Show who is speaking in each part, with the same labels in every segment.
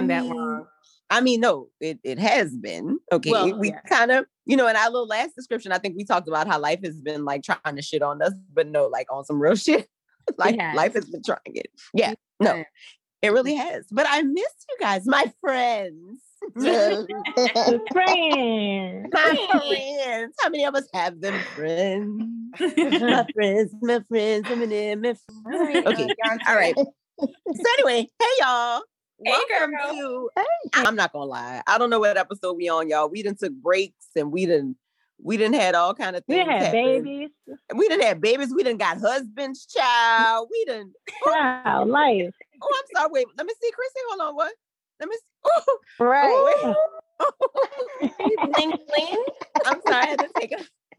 Speaker 1: been
Speaker 2: I
Speaker 3: that
Speaker 2: mean,
Speaker 3: long.
Speaker 2: I mean, no, it, it has been. Okay.
Speaker 3: Well,
Speaker 2: we
Speaker 3: yeah.
Speaker 2: kind of, you know, in our little last description, I think we talked about how life has been like trying to shit on us, but no, like on some real shit. like life has been trying it. Yeah. No, it really has. But I miss you guys, my friends.
Speaker 1: Friends.
Speaker 2: my friends. How many of us have them friends? my friends, my friends, my friends. Oh, okay. All right. So anyway, hey y'all.
Speaker 3: Hey,
Speaker 2: Welcome
Speaker 3: girl.
Speaker 2: to I'm not gonna lie. I don't know what episode we on, y'all. We didn't took breaks and we didn't we didn't had all kind of things.
Speaker 1: We had
Speaker 2: happen.
Speaker 1: babies.
Speaker 2: We didn't have babies. We didn't got husbands, child. We didn't.
Speaker 1: Child, life.
Speaker 2: Oh, I'm sorry. Wait, let me see, Chrissy. Hold on. What? Let me see. Oh,
Speaker 4: Right.
Speaker 2: oh,
Speaker 3: bling bling.
Speaker 2: I'm sorry. I had to take a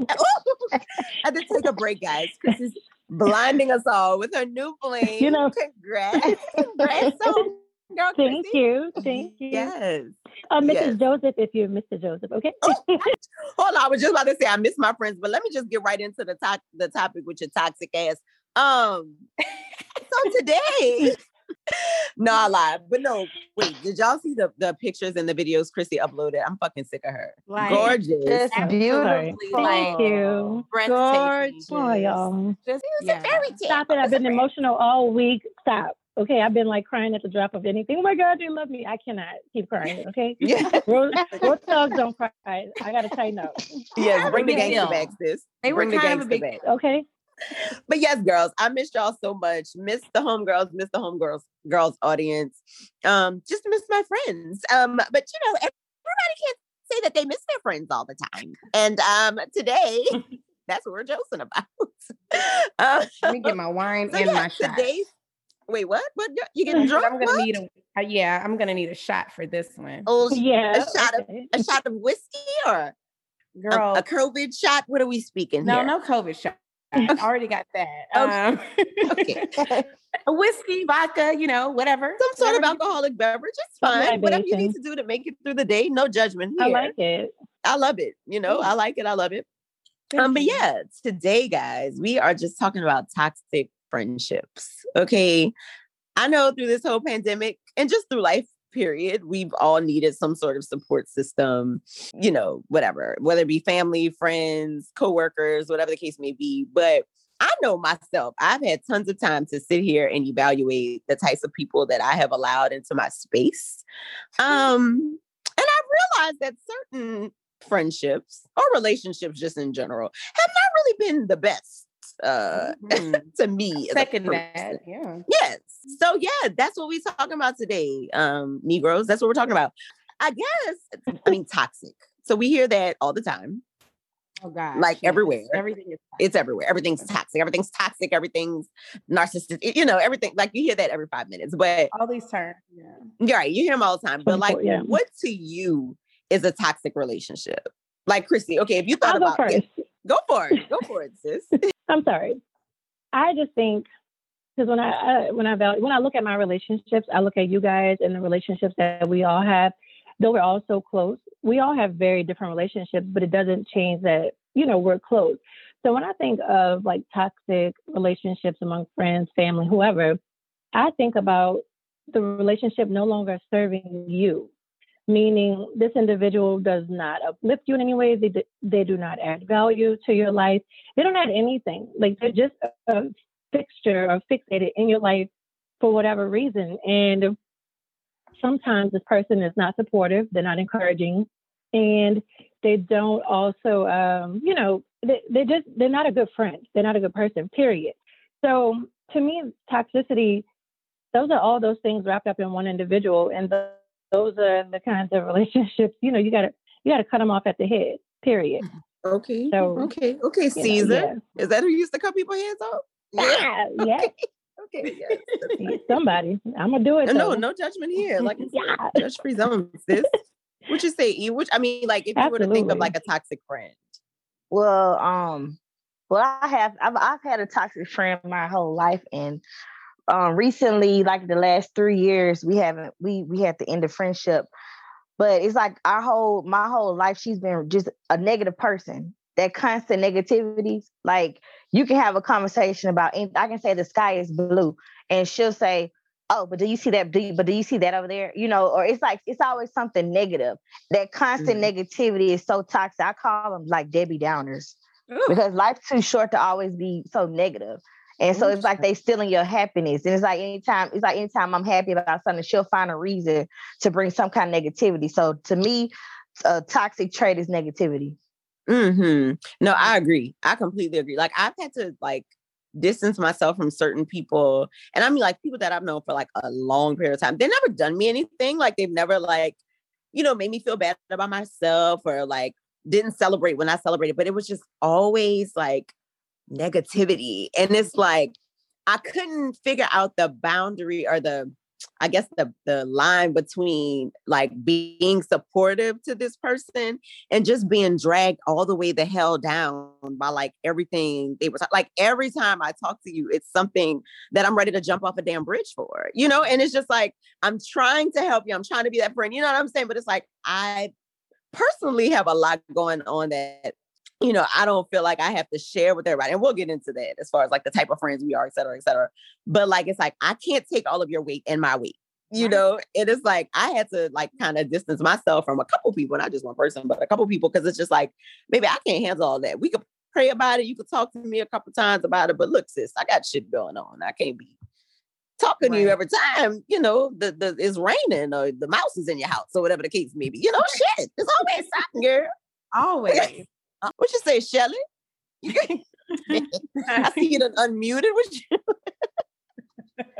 Speaker 2: oh, I had to take a break, guys. Chrissy's blinding us all with her new bling.
Speaker 1: You know-
Speaker 2: congrats. Congrats on girl,
Speaker 1: Thank
Speaker 2: Chrissy.
Speaker 1: you. Thank you.
Speaker 2: Yes.
Speaker 1: Uh, Mrs.
Speaker 2: yes.
Speaker 1: Joseph, if you're Mr. Joseph, okay?
Speaker 2: Hold on, I was just about to say I miss my friends, but let me just get right into the to- the topic with your toxic ass. Um, so today, no, I lied, but no, wait, did y'all see the the pictures and the videos Chrissy uploaded? I'm fucking sick of her.
Speaker 3: Like,
Speaker 2: Gorgeous.
Speaker 4: Just
Speaker 3: Absolutely.
Speaker 4: beautiful.
Speaker 1: Thank
Speaker 3: Like,
Speaker 1: you.
Speaker 3: breathtaking.
Speaker 1: Oh, y'all.
Speaker 3: Just,
Speaker 2: It's
Speaker 3: yeah.
Speaker 2: a fairy tale.
Speaker 1: Stop it. I've been emotional all week. Stop. Okay, I've been like crying at the drop of anything. Oh my God, they love me. I cannot keep crying. Okay,
Speaker 2: Yeah.
Speaker 1: road, road dogs don't cry. I gotta tighten up.
Speaker 2: Yes, bring the
Speaker 3: Big
Speaker 2: gangster
Speaker 3: deal.
Speaker 2: back, sis.
Speaker 3: They were
Speaker 2: bring the
Speaker 3: kind of a
Speaker 2: gangster
Speaker 3: big
Speaker 2: back.
Speaker 1: Okay,
Speaker 2: But yes, girls, I missed y'all so much. Miss the homegirls, miss the homegirls, girls girls audience. Um, just miss my friends. Um, but you know, everybody can't say that they miss their friends all the time. And um, today, that's what we're joking about. uh,
Speaker 3: Let me get my wine
Speaker 2: so
Speaker 3: and
Speaker 2: yeah,
Speaker 3: my shot.
Speaker 2: today's. Wait, what? What? You getting drunk?
Speaker 3: I'm gonna
Speaker 2: What?
Speaker 3: need a uh, yeah. I'm gonna need a shot for this one,
Speaker 2: Oh,
Speaker 1: yeah.
Speaker 2: a shot of a shot of whiskey or a,
Speaker 3: girl.
Speaker 2: a COVID shot? What are we speaking
Speaker 3: no,
Speaker 2: here?
Speaker 3: no COVID shot. I already got that. Um,
Speaker 2: Okay.
Speaker 3: a whiskey, vodka, you know, whatever.
Speaker 2: Some sort of
Speaker 3: whatever you-
Speaker 2: alcoholic beverage. It's
Speaker 1: Some
Speaker 2: fine. Whatever you need to do to make it through the day. No judgment here.
Speaker 1: I like it.
Speaker 2: I love it. You know, I like it. I love it.
Speaker 3: Thank
Speaker 2: Um, but yeah, today, guys, we are just talking about toxic friendships. Okay. I know through this whole pandemic and just through life, period, we've all needed some sort of support system, you know, whatever, whether it be family, friends, coworkers, whatever the case may be. But I know myself, I've had tons of time to sit here and evaluate the types of people that I have allowed into my space. Um, and I've realized that certain friendships or relationships just in general have not really been the best uh
Speaker 3: Mhm.
Speaker 2: to me as a
Speaker 3: Second
Speaker 2: person.
Speaker 3: that, yeah.
Speaker 2: yes so yeah that's what we're talking about today um negroes that's what we're talking about i guess i mean toxic so we hear that all the time
Speaker 3: Oh God,
Speaker 2: Like everywhere.
Speaker 3: Everything is
Speaker 2: it's everywhere everything's toxic everything's toxic everything's narcissistic you know everything like you hear that every five minutes but
Speaker 3: all these terms. Yeah.
Speaker 2: you're right you hear them all the time but like
Speaker 1: Yeah.
Speaker 2: what to you is a toxic relationship like christy okay if you thought
Speaker 1: I'll
Speaker 2: about
Speaker 1: first.
Speaker 2: yeah, go for it go for it sis
Speaker 1: I'm sorry. I just think because when I, I when I value, when I look at my relationships, I look at you guys and the relationships that we all have. Though we're all so close, we all have very different relationships, but it doesn't change that you know we're close. So when I think of like toxic relationships among friends, family, whoever, I think about the relationship no longer serving you, meaning this individual does not uplift you in any way. They, they do not add value to your life. They don't add anything. Like they're just a fixture or fixated in your life for whatever reason. And sometimes this person is not supportive. They're not encouraging. And they don't also, um, you know, they, they're just, they're not a good friend. They're not a good person, period. So to me, toxicity, those are all those things wrapped up in one individual. And the, those are the kinds of relationships, you know, you gotta, you gotta cut them off at the head, period.
Speaker 2: okay
Speaker 1: So,
Speaker 2: okay okay
Speaker 1: You know,
Speaker 2: caesar is that who used to cut people heads off
Speaker 1: yeah. yeah,
Speaker 2: okay yes that's
Speaker 1: yeah.
Speaker 2: fine.
Speaker 1: Somebody, I'm gonna do it.
Speaker 2: no no
Speaker 1: though.
Speaker 2: no judgment here like
Speaker 1: Yeah.
Speaker 2: judge free zone sis what you say E? which i mean like if you were to think of like a toxic friend
Speaker 4: Well, um, well, I have I've I've had a toxic friend my whole life, and um, recently, like the last three years, we haven't we we had to end the friendship. But it's like our whole my whole life, she's been just a negative person. That constant negativity, like you can have a conversation about. I can say the sky is blue, and she'll say, oh, but do you see that? Do you, but do you see that over there? You know, or it's like it's always something negative. That constant
Speaker 2: Mhm.
Speaker 4: negativity is so toxic. I call them like Debbie Downers
Speaker 3: Ooh.
Speaker 4: because life's too short to always be so negative. And so it's like they stealing your happiness. And it's like anytime, it's like anytime I'm happy about something, she'll find a reason to bring some kind of negativity. So to me, a toxic trait is negativity.
Speaker 2: hmm No, I agree. I completely agree. Like I've had to like distance myself from certain people, and I mean like people that I've known for like a long period of time. They've never done me anything. Like they've never like, you know, made me feel bad about myself or like didn't celebrate when I celebrated. But it was just always like negativity, and it's like I couldn't figure out the boundary or the I guess the the line between like being supportive to this person and just being dragged all the way the hell down by like everything they were like every time I talk to you, it's something that I'm ready to jump off a damn bridge for, you know? And it's just like I'm trying to help you, I'm trying to be that friend, you know what I'm saying? But it's like I personally have a lot going on that you know, I don't feel like I have to share with everybody. And we'll get into that as far as like the type of friends we are, et cetera, et cetera. But like, it's like, I can't take all of your weight in my weight, you
Speaker 3: Right.
Speaker 2: know? It is like, I had to like kind of distance myself from a couple people, not just one person, but a couple people. Cause it's just like, maybe I can't handle all that. We could pray about it. You could talk to me a couple times about it. But look, sis, I got shit going on. I can't be talking to you every time, you know, the, the it's raining or the mouse is in your house or whatever the case may be. You know, shit. There's always something, girl.
Speaker 3: Always.
Speaker 2: Uh, What you say, Shelly? I see you done unmuted with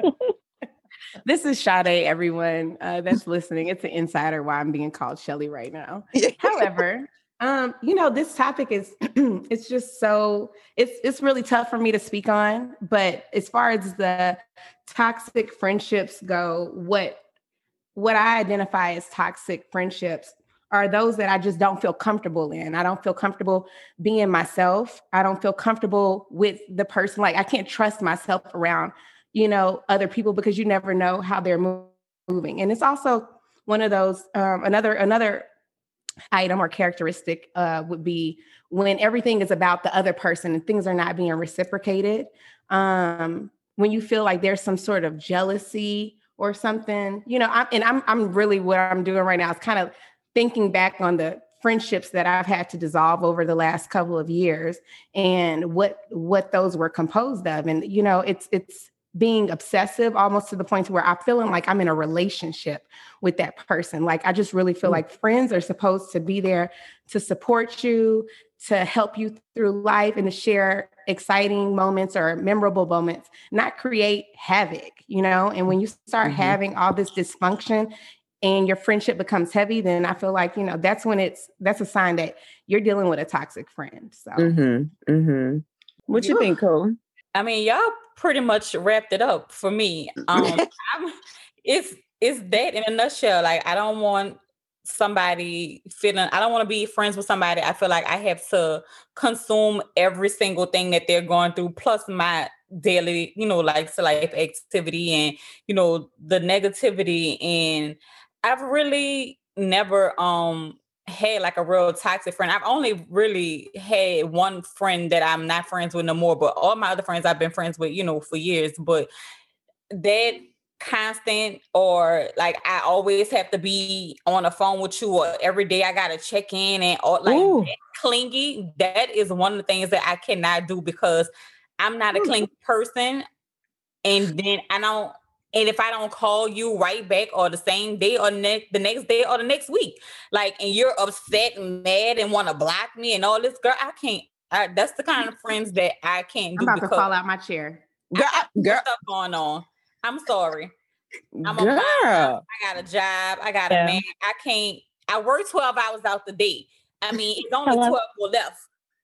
Speaker 2: you.
Speaker 3: this is Sade, everyone uh, that's listening. It's an insider why I'm being called Shelly right now. However, um, you know, this topic is it's just so it's it's really tough for me to speak on. But as far as the toxic friendships go, what what I identify as toxic friendships are those that I just don't feel comfortable in. I don't feel comfortable being myself. I don't feel comfortable with the person. Like I can't trust myself around, you know, other people because you never know how they're moving. And it's also one of those um, another another item or characteristic uh, would be when everything is about the other person and things are not being reciprocated. Um, when you feel like there's some sort of jealousy or something, you know, I'm, and I'm I'm really what I'm doing right now is kind of thinking back on the friendships that I've had to dissolve over the last couple of years and what what those were composed of. And you know, it's it's being obsessive almost to the point to where I'm feeling like I'm in a relationship with that person. Like I just really feel
Speaker 2: Mm.
Speaker 3: like friends are supposed to be there to support you, to help you through life and to share exciting moments or memorable moments, not create havoc, you know? And when you start
Speaker 2: Mhm.
Speaker 3: having all this dysfunction and your friendship becomes heavy, then I feel like, you know, that's when it's that's a sign that you're dealing with a toxic friend. So
Speaker 2: Mm-hmm. Mm-hmm. What you
Speaker 3: Whew.
Speaker 2: think, Cole?
Speaker 5: I mean, y'all pretty much wrapped it up for me. Um, I'm, it's it's that in a nutshell. Like I don't want somebody feeling. I don't want to be friends with somebody. I feel like I have to consume every single thing that they're going through, plus my daily, you know, like to life activity and you know the negativity. And I've really never um had like a real toxic friend. I've only really had one friend that I'm not friends with no more, but all my other friends I've been friends with, you know, for years. But that constant or like I always have to be on the phone with you or every day I gotta check in and all like that clingy, that is one of the things that I cannot do because I'm not a
Speaker 2: Mm.
Speaker 5: clingy person. And then I don't and if I don't call you right back or the same day or next the next day or the next week, like, and you're upset and mad and want to block me and all this, girl, I can't. I, that's the kind of friends that I can't
Speaker 3: I'm
Speaker 5: do
Speaker 3: about to
Speaker 5: because
Speaker 3: fall out my chair.
Speaker 5: I
Speaker 2: Girl,
Speaker 5: got
Speaker 2: girl,
Speaker 5: stuff going on. I'm sorry. I'm a
Speaker 2: girl.
Speaker 5: I got a job. I got
Speaker 1: Yeah.
Speaker 5: a man. I can't. I work 12 hours out the day. I mean, it's only
Speaker 1: Hello?
Speaker 5: 12 more left.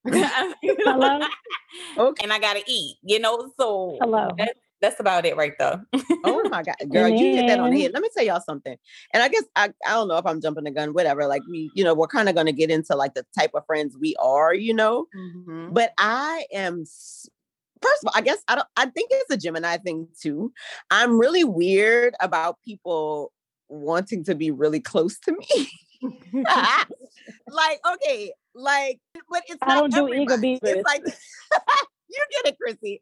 Speaker 1: Hello?
Speaker 2: Okay.
Speaker 5: And I gotta eat. You know, so
Speaker 1: Hello.
Speaker 5: that- that's about it right there.
Speaker 2: Oh my God, girl, you hit that on the head. Let me tell y'all something. And I guess I, I don't know if I'm jumping the gun, whatever. Like we, you know, we're kind of going to get into like the type of friends we are, you know.
Speaker 3: Mhm.
Speaker 2: But I am first of all, I guess I don't I think it's a Gemini thing too. I'm really weird about people wanting to be really close to me. like, okay, like, but it's
Speaker 1: I don't do eager
Speaker 2: everybody.
Speaker 1: beavers.
Speaker 2: It's like you get it, Chrissy.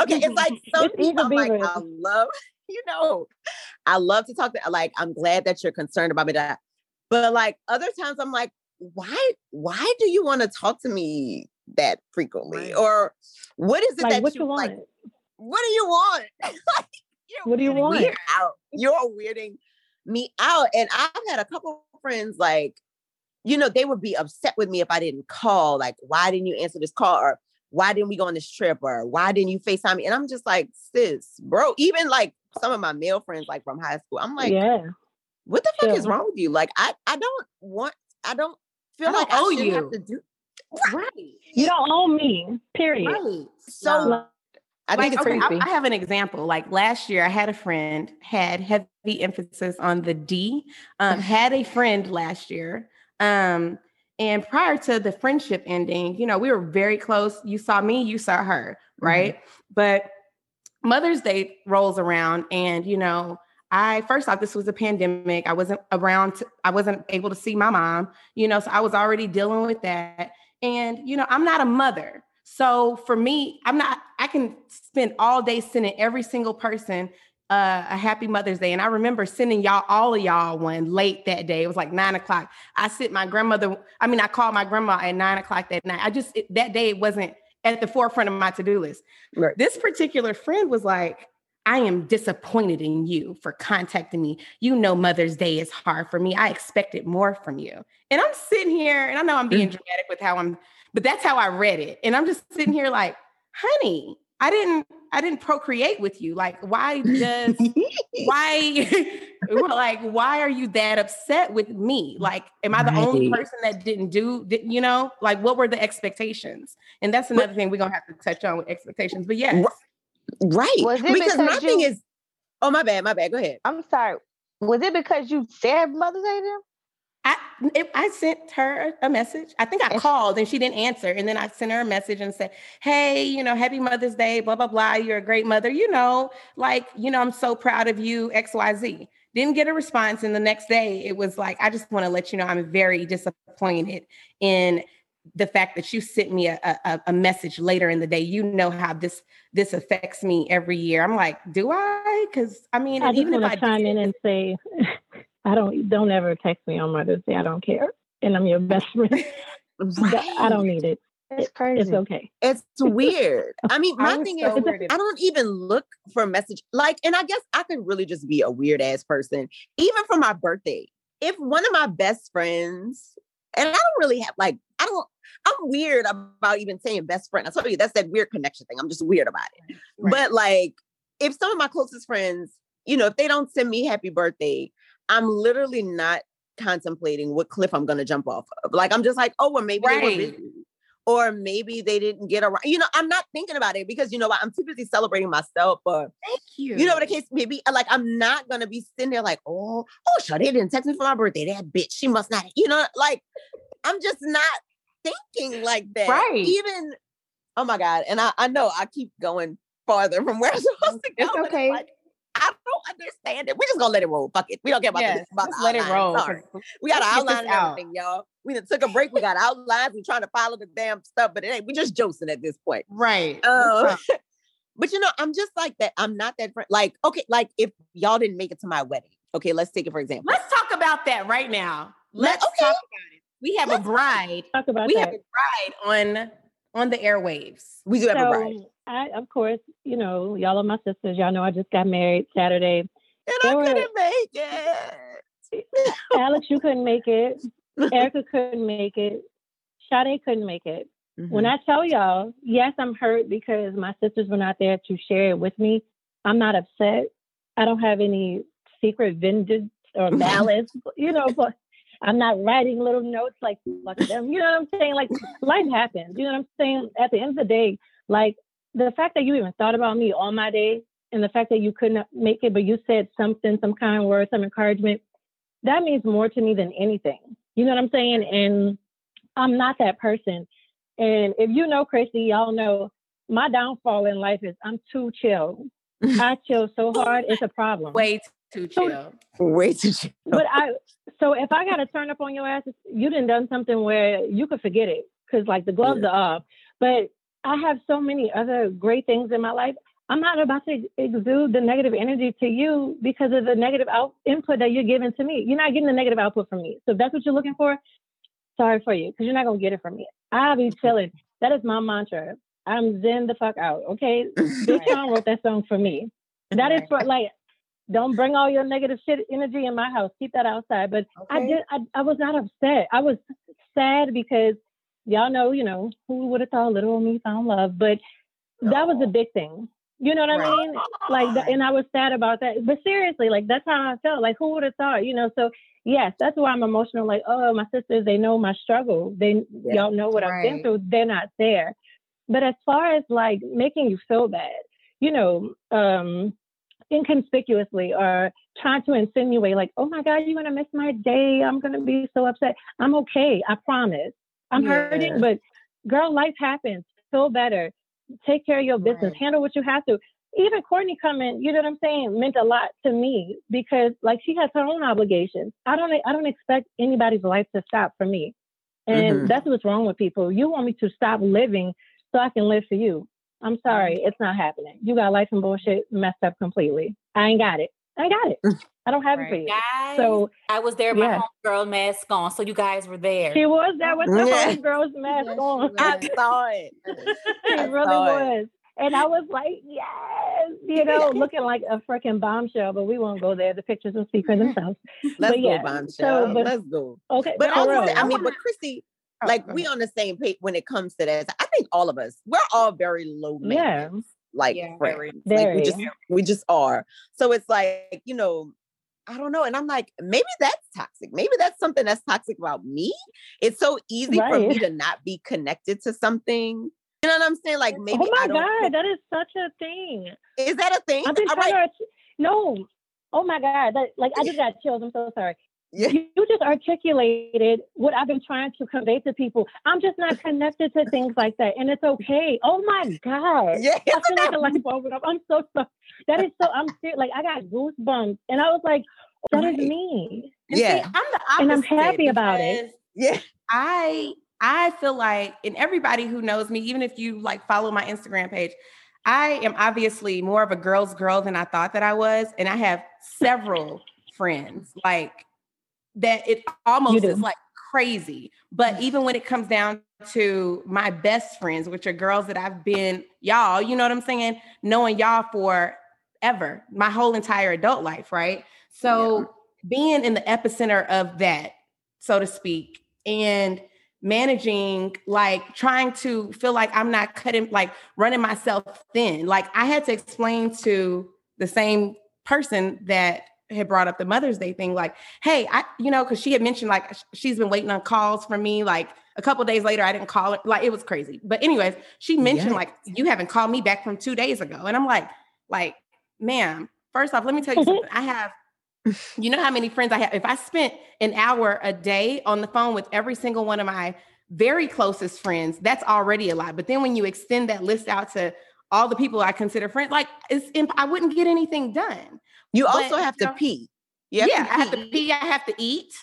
Speaker 2: Okay, it's like some
Speaker 1: It's
Speaker 2: people I'm like. I love you know, I love to talk to like I'm glad that you're concerned about me that. But like other times I'm like, why why do you want to talk to me that frequently? Or what is it
Speaker 1: like,
Speaker 2: that
Speaker 1: what
Speaker 2: you,
Speaker 1: you want?
Speaker 2: like? What do you want? like,
Speaker 1: what do you want?
Speaker 2: Out. You're weirding me out. And I've had a couple friends like, you know, they would be upset with me if I didn't call. Like, why didn't you answer this call? Or why didn't we go on this trip? Or why didn't you FaceTime me? And I'm just like, sis, bro, even like some of my male friends, like from high school, I'm like,
Speaker 1: yeah.
Speaker 2: What the fuck yeah. is wrong with you? Like, I I don't want, I don't feel I
Speaker 3: don't
Speaker 2: like
Speaker 3: owe
Speaker 2: I
Speaker 3: you.
Speaker 2: have to do
Speaker 3: right.
Speaker 1: You don't owe me. Period.
Speaker 3: Right.
Speaker 2: So
Speaker 3: no.
Speaker 2: I think
Speaker 3: like,
Speaker 2: it's
Speaker 3: okay, I, I, have an example. Like last year, I had a friend had heavy emphasis on the D. Um, had a friend last year, um, and prior to the friendship ending, you know, we were very close. You saw me, you saw her, right? Mm-hmm. But Mother's Day rolls around, and you know, I first off, this was a pandemic. I wasn't around. To, I wasn't able to see my mom. You know, so I was already dealing with that. And you know, I'm not a mother. So for me, I'm not, I can spend all day sending every single person uh, a happy Mother's Day. And I remember sending y'all, all of y'all one late that day. It was like nine o'clock. I sent my grandmother, I mean, I called my grandma at nine o'clock that night. I just, it, that day it wasn't at the forefront of my to do list. Right. This particular friend was like, I am disappointed in you for contacting me. You know, Mother's Day is hard for me. I expected more from you. And I'm sitting here, and I know I'm being mm. dramatic with how I'm but that's how I read it. And I'm just sitting here like, honey, I didn't I didn't procreate with you. Like, why does why like why are you that upset with me? Like, am I the right. only person that didn't do did, you know, like what were the expectations? And that's another but, thing we're gonna have to touch on with expectations. But yes.
Speaker 2: Right. because, because my you, thing is, oh my bad, my bad. Go ahead.
Speaker 4: I'm sorry. Was it because you said Mother's Day to them?
Speaker 3: I I sent her a message. I think I called and she didn't answer. And then I sent her a message and said, Hey, you know, happy Mother's Day, blah, blah, blah. You're a great mother. You know, like, you know, I'm so proud of you, XYZ. Didn't get a response. And the next day it was like, I just want to let you know I'm very disappointed in the fact that you sent me a, a, a message later in the day. You know how this this affects me every year. I'm like, do I? Because I mean,
Speaker 1: I
Speaker 3: even
Speaker 1: if I chime
Speaker 3: did,
Speaker 1: in and say I don't don't ever text me on Mother's Day. I don't care. And I'm your best friend. right. I don't need it.
Speaker 4: It's crazy.
Speaker 1: It's okay.
Speaker 2: It's weird. I mean, my thing so is, I don't even look for a message. Like, and I guess I could really just be a weird ass person, even for my birthday. If one of my best friends, and I don't really have like, I don't, I'm weird about even saying best friend. I told you that's that weird connection thing. I'm just weird about it. Right. But like, if some of my closest friends, you know, if they don't send me happy birthday, I'm literally not contemplating what cliff I'm going to jump off of. Like I'm just like, oh, well, maybe right. they were busy. Or maybe they didn't get around. You know, I'm not thinking about it because you know what? I'm too busy celebrating myself. But
Speaker 3: thank you.
Speaker 2: You know what the case maybe like I'm not gonna be sitting there like, oh, oh, sure, they didn't text me for my birthday. That bitch, she must not, you know, like I'm just not thinking like that.
Speaker 3: Right.
Speaker 2: Even oh my God. And I, I know I keep going farther from where I'm supposed to go.
Speaker 3: It's okay. It's like,
Speaker 2: I don't understand it. We're just gonna let it roll. Fuck it. We don't care about
Speaker 3: yes,
Speaker 2: this. About
Speaker 3: let it roll.
Speaker 2: Sorry. We got to outline everything, y'all. We done took a break. We got outlines. We trying to follow the damn stuff, but it ain't. We just josing at this point.
Speaker 3: Right.
Speaker 2: Uh, but you know, I'm just like that. I'm not that friend. Like, okay, like if y'all didn't make it to my wedding, okay, let's take it for example.
Speaker 3: Let's talk about that right now. Let's okay. talk about it. We have let's a bride.
Speaker 1: Talk about
Speaker 3: we
Speaker 1: that.
Speaker 3: have a bride on on the airwaves.
Speaker 2: We do have so, a bride.
Speaker 1: I, of course, you know, y'all are my sisters. Y'all know I just got married Saturday.
Speaker 2: And I were, couldn't make it.
Speaker 1: Alex, you couldn't make it. Erica couldn't make it. Sade couldn't make it. Mm-hmm. When I tell y'all, yes, I'm hurt because my sisters were not there to share it with me. I'm not upset. I don't have any secret vengeance or malice, you know, but I'm not writing little notes like fuck them. You know what I'm saying? Like life happens. You know what I'm saying? At the end of the day, like the fact that you even thought about me all my day and the fact that you couldn't make it, but you said something, some kind word, some encouragement, that means more to me than anything. You know what I'm saying? And I'm not that person. And if you know Christy, y'all know my downfall in life is I'm too chill. I chill so hard, it's a problem.
Speaker 3: Way too chill.
Speaker 2: So, Way too chill.
Speaker 1: But I, so if I got to turn up on your ass, you didn't done something where you could forget it because like the gloves yeah. are off. But I have so many other great things in my life. I'm not about to exude the negative energy to you because of the negative out- input that you're giving to me. You're not getting the negative output from me. So if that's what you're looking for, sorry for you, because you're not gonna get it from me. I'll be chilling. That is my mantra. I'm zen the fuck out. Okay. Big Sean wrote that song for me. That is for like don't bring all your negative shit energy in my house. Keep that outside. But okay. I did I, I was not upset. I was sad because y'all know, you know, who would have thought little me found love, but that was a big thing. You know what right. I mean? Like, and I was sad about that. But seriously, like that's how I felt. Like, who would have thought? You know. So yes, that's why I'm emotional. Like, oh, my sisters, they know my struggle. They yeah. y'all know what right. I've been through. They're not there. But as far as like making you feel bad, you know, um, inconspicuously or trying to insinuate like, oh my God, you're gonna miss my day. I'm gonna be so upset. I'm okay. I promise. I'm yeah. hurting, but girl, life happens. Feel better take care of your business, right. handle what you have to. Even Courtney coming, you know what I'm saying, meant a lot to me because like she has her own obligations. I don't I don't expect anybody's life to stop for me. And mm-hmm. that's what's wrong with people. You want me to stop living so I can live for you. I'm sorry, um, it's not happening. You got life and bullshit messed up completely. I ain't got it. I got it. I don't have right. it for you. Guys, so
Speaker 5: I was there with yeah. my homegirl mask on. So you guys were there.
Speaker 1: She was there with the yeah. homegirl's mask yes, on.
Speaker 2: I saw it.
Speaker 1: she I really was. It. And I was like, yes, you know, looking like a freaking bombshell, but we won't go there. The pictures will speak for themselves.
Speaker 2: Let's but go, bombshell. So, but, Let's go.
Speaker 1: Okay.
Speaker 2: But also, I mean, but Chrissy, oh, like we on the same page when it comes to that. I think all of us, we're all very low maintenance. Yeah. Like yeah, friends. Very. Like we just we just are. So it's like, you know, I don't know. And I'm like, maybe that's toxic. Maybe that's something that's toxic about me. It's so easy right. for me to not be connected to something. You know what I'm saying? Like oh maybe.
Speaker 1: Oh my god, that is such a thing.
Speaker 2: Is that a thing?
Speaker 1: I've been trying right. to, no. Oh my god, that like I just got chills. I'm so sorry. Yeah. You, you, just articulated what I've been trying to convey to people. I'm just not connected to things like that, and it's okay. Oh my god!
Speaker 2: Yeah,
Speaker 1: I feel like a light bulb went up. I'm so sorry. That is so. I'm serious. Like I got goosebumps, and I was like, "That right. is me."
Speaker 2: And yeah, see,
Speaker 3: I'm the opposite,
Speaker 1: and I'm happy about it.
Speaker 2: Yeah,
Speaker 3: I I feel like, and everybody who knows me, even if you like follow my Instagram page, I am obviously more of a girl's girl than I thought that I was, and I have several friends like that it almost is like crazy. But mm. even when it comes down to my best friends, which are girls that I've been, y'all, you know what I'm saying? Knowing y'all for ever, my whole entire adult life, right? So yeah. being in the epicenter of that, so to speak, and managing like trying to feel like I'm not cutting like running myself thin. Like I had to explain to the same person that had brought up the Mother's Day thing, like, hey, I, you know, because she had mentioned like she's been waiting on calls from me. Like a couple days later, I didn't call her. Like it was crazy. But anyways, she mentioned yes. like you haven't called me back from two days ago, and I'm like, like, ma'am, first off, let me tell you something. I have. You know how many friends I have? If I spent an hour a day on the phone with every single one of my very closest friends, that's already a lot. But then when you extend that list out to all the people I consider friends, like it's imp- I wouldn't get anything done.
Speaker 2: You but, also have to know, pee.
Speaker 3: Have yeah, to I have to pee. I have to eat.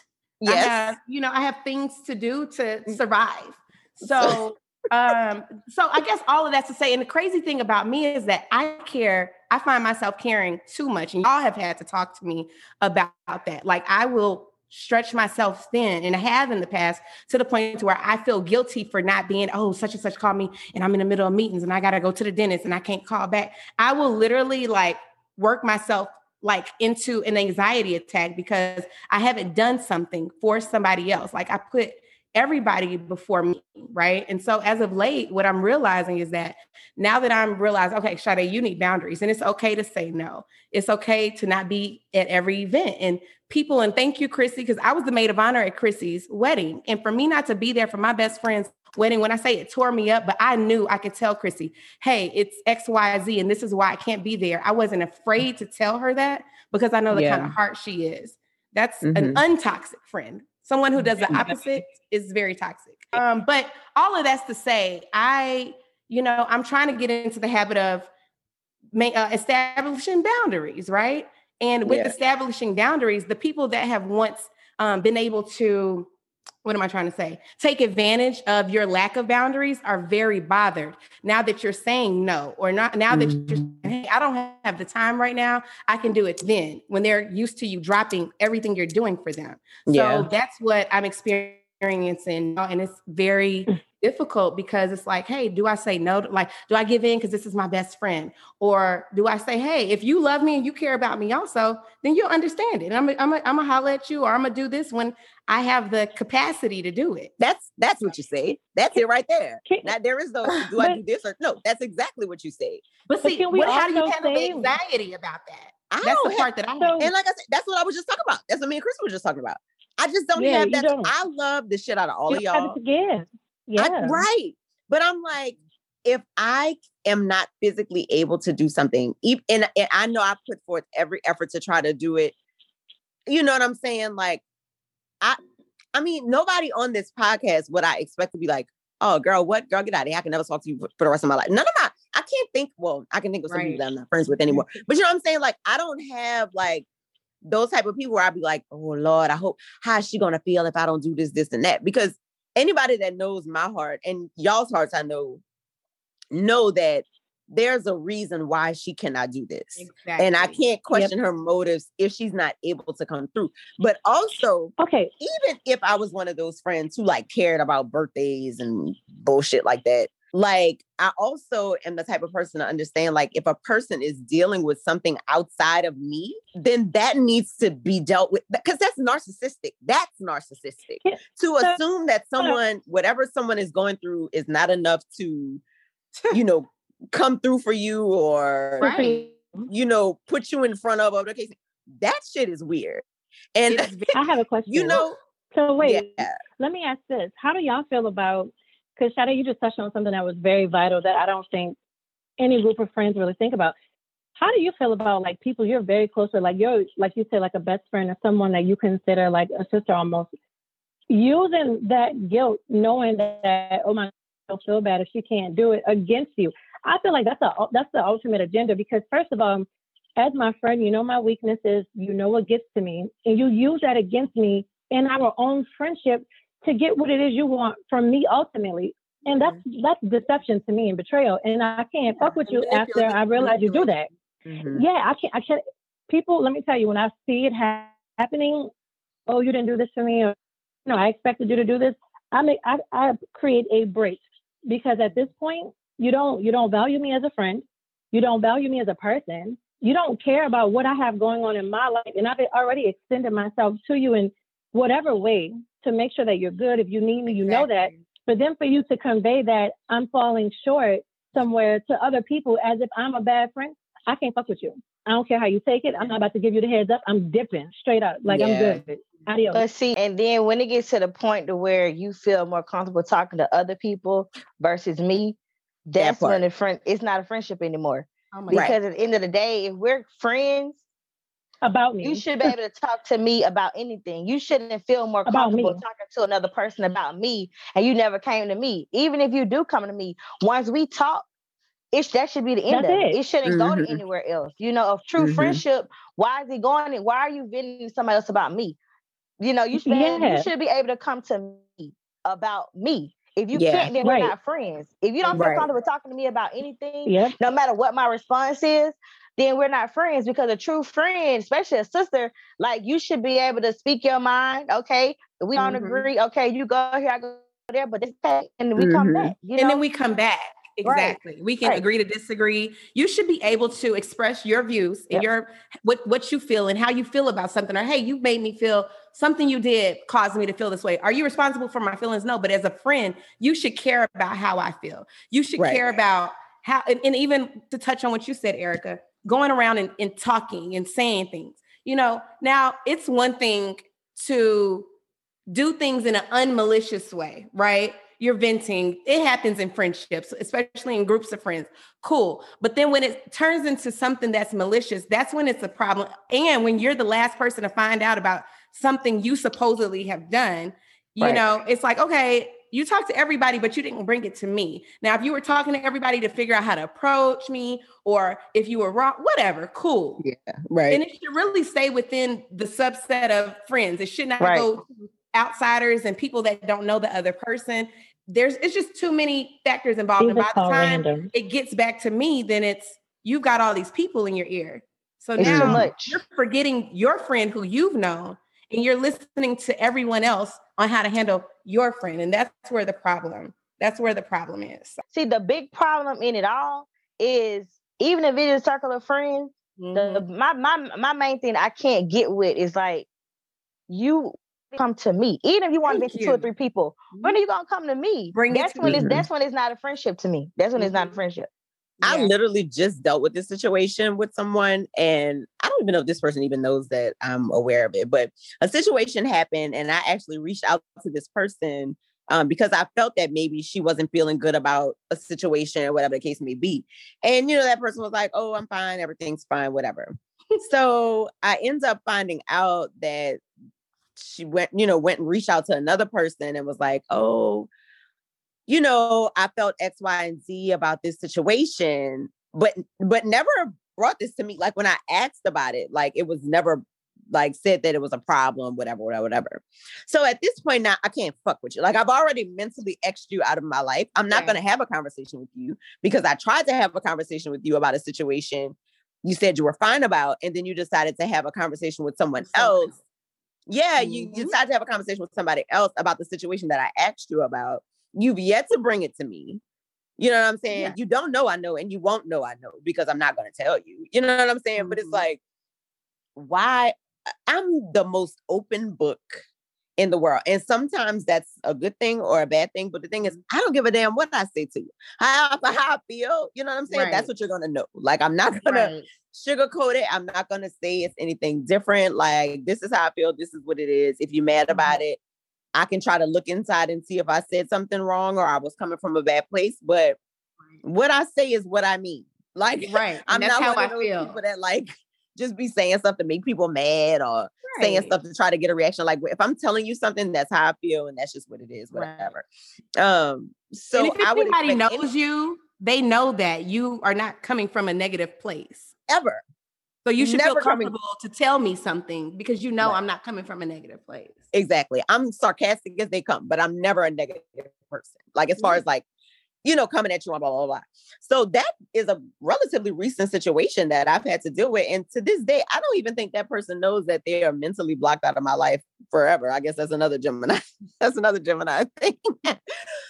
Speaker 3: Yes. Have, you know, I have things to do to mm. survive. So, um, so I guess all of that's to say, and the crazy thing about me is that I care, I find myself caring too much. And y'all have had to talk to me about that. Like I will stretch myself thin and I have in the past to the point to where I feel guilty for not being, oh, such and such called me and I'm in the middle of meetings and I gotta go to the dentist and I can't call back. I will literally like work myself like into an anxiety attack because I haven't done something for somebody else. Like I put everybody before me, right? And so as of late, what I'm realizing is that now that I'm realizing, okay, Sade, you need boundaries, and it's okay to say no. It's okay to not be at every event. And people, and thank you, Chrissy, because I was the maid of honor at Chrissy's wedding. And for me not to be there for my best friend's wedding, when I say it tore me up, but I knew I could tell Chrissy, hey, it's XYZ, and this is why I can't be there. I wasn't afraid to tell her that because I know the yeah. kind of heart she is. That's mm-hmm. an untoxic friend. Someone who does the opposite is very toxic. Um, but all of that's to say, I, you know, I'm trying to get into the habit of make, uh, establishing boundaries, right? And with establishing boundaries, the people that have once um, been able to what am I trying to say? Take advantage of your lack of boundaries are very bothered now that you're saying no, or not now that mm-hmm. you're saying, hey, I don't have the time right now. I can do it then when they're used to you dropping everything you're doing for them. Yeah. So that's what I'm experiencing. And it's very mm difficult because it's like, hey, do I say no? Like, do I give in because this is my best friend? Or do I say, hey, if you love me and you care about me also, then you'll understand it. I'm I'm I'm gonna holler at you or I'm gonna do this when I have the capacity to do it.
Speaker 2: That's that's what you say. That's it right there. Now there is no do I do this or no, that's exactly what you say.
Speaker 3: But see, what, how do you handle the anxiety about that? I that's the part that I
Speaker 2: know. And like I said, that's what I was just talking about. That's what me and Chris were just talking about. I just don't yeah, have that. I love the shit out of all you of y'all.
Speaker 1: Yeah.
Speaker 2: I, right. But I'm like, if I am not physically able to do something, and, and I know I put forth every effort to try to do it, you know what I'm saying? Like, I, I mean, nobody on this podcast would I expect to be like, oh, girl, what? Girl, get out of here. I can never talk to you for, the rest of my life. None of my, I can't think, well, I can think of some right. people that I'm not friends with anymore. But you know what I'm saying? Like, I don't have like those type of people where I'd be like, oh, Lord, I hope, how is she going to feel if I don't do this, this, and that? Because anybody that knows my heart and y'all's hearts, I know, know that there's a reason why she cannot do this. Exactly. And I can't question yep. her motives if she's not able to come through. But also,
Speaker 1: okay,
Speaker 2: even if I was one of those friends who like cared about birthdays and bullshit like that, like I also am the type of person to understand like if a person is dealing with something outside of me, then that needs to be dealt with because that's narcissistic. That's narcissistic. Yeah. To assume that someone, whatever someone is going through, is not enough to, you know, come through for you or right. you know, put you in front of okay. That shit is weird. And
Speaker 1: I have a question.
Speaker 2: You know,
Speaker 1: so wait, yeah. let me ask this. How do y'all feel about because Sade, you just touched on something that was very vital that I don't think any group of friends really think about. How do you feel about like people you're very close to, like you're like you said, like a best friend or someone that you consider like a sister almost, using that guilt, knowing that oh my, I'll feel bad if she can't do it against you. I feel like that's a that's the ultimate agenda because first of all, as my friend, you know my weaknesses, you know what gets to me, and you use that against me in our own friendship to get what it is you want from me ultimately. And that's mm-hmm. that's deception to me and betrayal. And I can't fuck with you after I realize you do that. Mm-hmm. Yeah, I can't. I can't. People, let me tell you, when I see it ha- happening, oh, you didn't do this for me, or no, I expected you to do this. I make I, I create a break because at this point, you don't you don't value me as a friend, you don't value me as a person, you don't care about what I have going on in my life, and I've already extended myself to you in whatever way to make sure that you're good. If you need me, you exactly. know that. But then for you to convey that I'm falling short somewhere to other people as if I'm a bad friend, I can't fuck with you. I don't care how you take it. I'm not about to give you the heads up. I'm dipping straight up. Like yeah. I'm good. Adios.
Speaker 4: But see, and then when it gets to the point to where you feel more comfortable talking to other people versus me, that's that when the friend it's not a friendship anymore. Oh because right. at the end of the day, if we're friends,
Speaker 1: about me.
Speaker 4: You should be able to talk to me about anything. You shouldn't feel more comfortable talking to another person about me and you never came to me. Even if you do come to me, once we talk, it that should be the end That's of it. It, it shouldn't mm-hmm. go to mm-hmm. anywhere else. You know, of true mm-hmm. friendship, why is it going in? Why are you venting somebody else about me? You know, you should, yeah. you should be able to come to me about me. If you yeah. can't, then right. we're not friends. If you don't feel right. comfortable talking to me about anything, yep. no matter what my response is, then we're not friends because a true friend, especially a sister, like you should be able to speak your mind. Okay, we don't mm-hmm. agree. Okay, you go here, I go there, but okay, and we mm-hmm. come back. You know?
Speaker 3: And then we come back. Exactly. Right. We can right. agree to disagree. You should be able to express your views and your what what you feel and how you feel about something. Or hey, you made me feel something you did caused me to feel this way. Are you responsible for my feelings? No, but as a friend, you should care about how I feel. You should right. care about how and, and even to touch on what you said, Erica, going around and, and talking and saying things. You know, now it's one thing to do things in an unmalicious way, right? You're venting. It happens in friendships, especially in groups of friends. Cool. But then when it turns into something that's malicious, that's when it's a problem. And when you're the last person to find out about something you supposedly have done, you right. know, it's like, okay, you talked to everybody, but you didn't bring it to me. Now, if you were talking to everybody to figure out how to approach me, or if you were wrong, whatever, cool.
Speaker 2: Yeah, right.
Speaker 3: And it should really stay within the subset of friends. It should not right. go to outsiders and people that don't know the other person. There's it's just too many factors involved. and by the time random. it gets back to me, then it's you've got all these people in your ear. So it's now you're forgetting your friend who you've known and you're listening to everyone else on how to handle your friend. And that's where the problem, that's where the problem is.
Speaker 4: See, the big problem in it all is even if it is a circle of friends, mm-hmm. the my my my main thing I can't get with is like you come to me. Even if you want to be to two or three people, when mm-hmm. are you gonna come to me? Bring that's when it's that's when it's not a friendship to me. That's when mm-hmm. it's not a mm-hmm. Friendship.
Speaker 2: I literally just dealt with this situation with someone, and I don't even know if this person even knows that I'm aware of it. But a situation happened, and I actually reached out to this person um, because I felt that maybe she wasn't feeling good about a situation or whatever the case may be. And you know, that person was like, "Oh, I'm fine, everything's fine, whatever." so I end up finding out that she went, you know, went and reached out to another person and was like, "Oh." You know, I felt X, Y, and Z about this situation, but but never brought this to me. Like when I asked about it, like it was never like said that it was a problem, whatever, whatever, whatever. So at this point now, I can't fuck with you. Like I've already mentally exed you out of my life. I'm not gonna have a conversation with you because I tried to have a conversation with you about a situation you said you were fine about, and then you decided to have a conversation with someone else. Yeah, mm-hmm. you, you decided to have a conversation with somebody else about the situation that I asked you about. You've yet to bring it to me. You know what I'm saying? Yeah. You don't know I know, and you won't know I know because I'm not going to tell you. You know what I'm saying? Mm-hmm. But it's mm-hmm. like, why? I'm the most open book in the world. And sometimes that's a good thing or a bad thing. But the thing is, mm-hmm. I don't give a damn what I say to you. How, how I feel, you know what I'm saying? Right. That's what you're going to know. Like, I'm not going right. to sugarcoat it. I'm not going to say it's anything different. Like, this is how I feel. This is what it is. If you're mad mm-hmm. about it, I can try to look inside and see if I said something wrong or I was coming from a bad place. But what I say is what I mean. Like,
Speaker 3: right.
Speaker 2: I'm not of those feel. people that like just be saying stuff to make people mad or right. saying stuff to try to get a reaction. Like, if I'm telling you something, that's how I feel, and that's just what it is. Whatever. Right. Um. So
Speaker 3: if I anybody knows any- you, they know that you are not coming from a negative place
Speaker 2: ever.
Speaker 3: So you should Never feel comfortable coming. to tell me something because you know right. I'm not coming from a negative place.
Speaker 2: Exactly. I'm sarcastic as they come, but I'm never a negative person. Like as far mm-hmm. as like, you know, coming at you on blah, blah, blah. So that is a relatively recent situation that I've had to deal with. And to this day, I don't even think that person knows that they are mentally blocked out of my life forever. I guess that's another Gemini. that's another Gemini thing.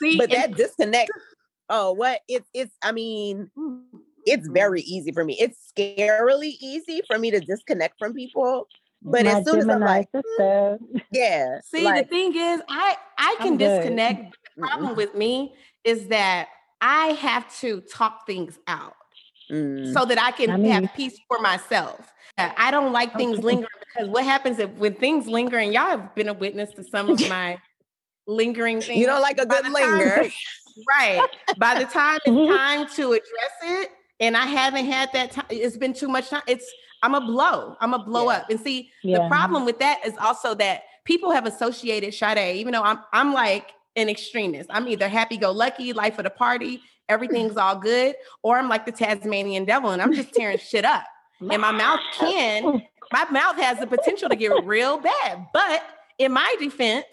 Speaker 2: See, but that disconnect, oh, what it's it's I mean, it's mm-hmm. very easy for me. It's scarily easy for me to disconnect from people. But My as soon Gemini as I'm like, mm, yeah.
Speaker 3: See, like, the thing is, I I can I'm disconnect. The problem with me is that I have to talk things out mm. so that I can I mean, have peace for myself. I don't like things lingering because what happens if when things linger, and y'all have been a witness to some of my lingering things.
Speaker 2: You don't like a good linger.
Speaker 3: Time, right. By the time it's time to address it, and I haven't had that time. It's been too much time. It's I'm a blow. I'm a blow yeah. up. And see, yeah. the problem with that is also that people have associated Sade, even though I'm I'm like an extremist. I'm either happy go lucky, life of the party, everything's all good, or I'm like the Tasmanian devil and I'm just tearing shit up. And my mouth can, my mouth has the potential to get real bad. But in my defense,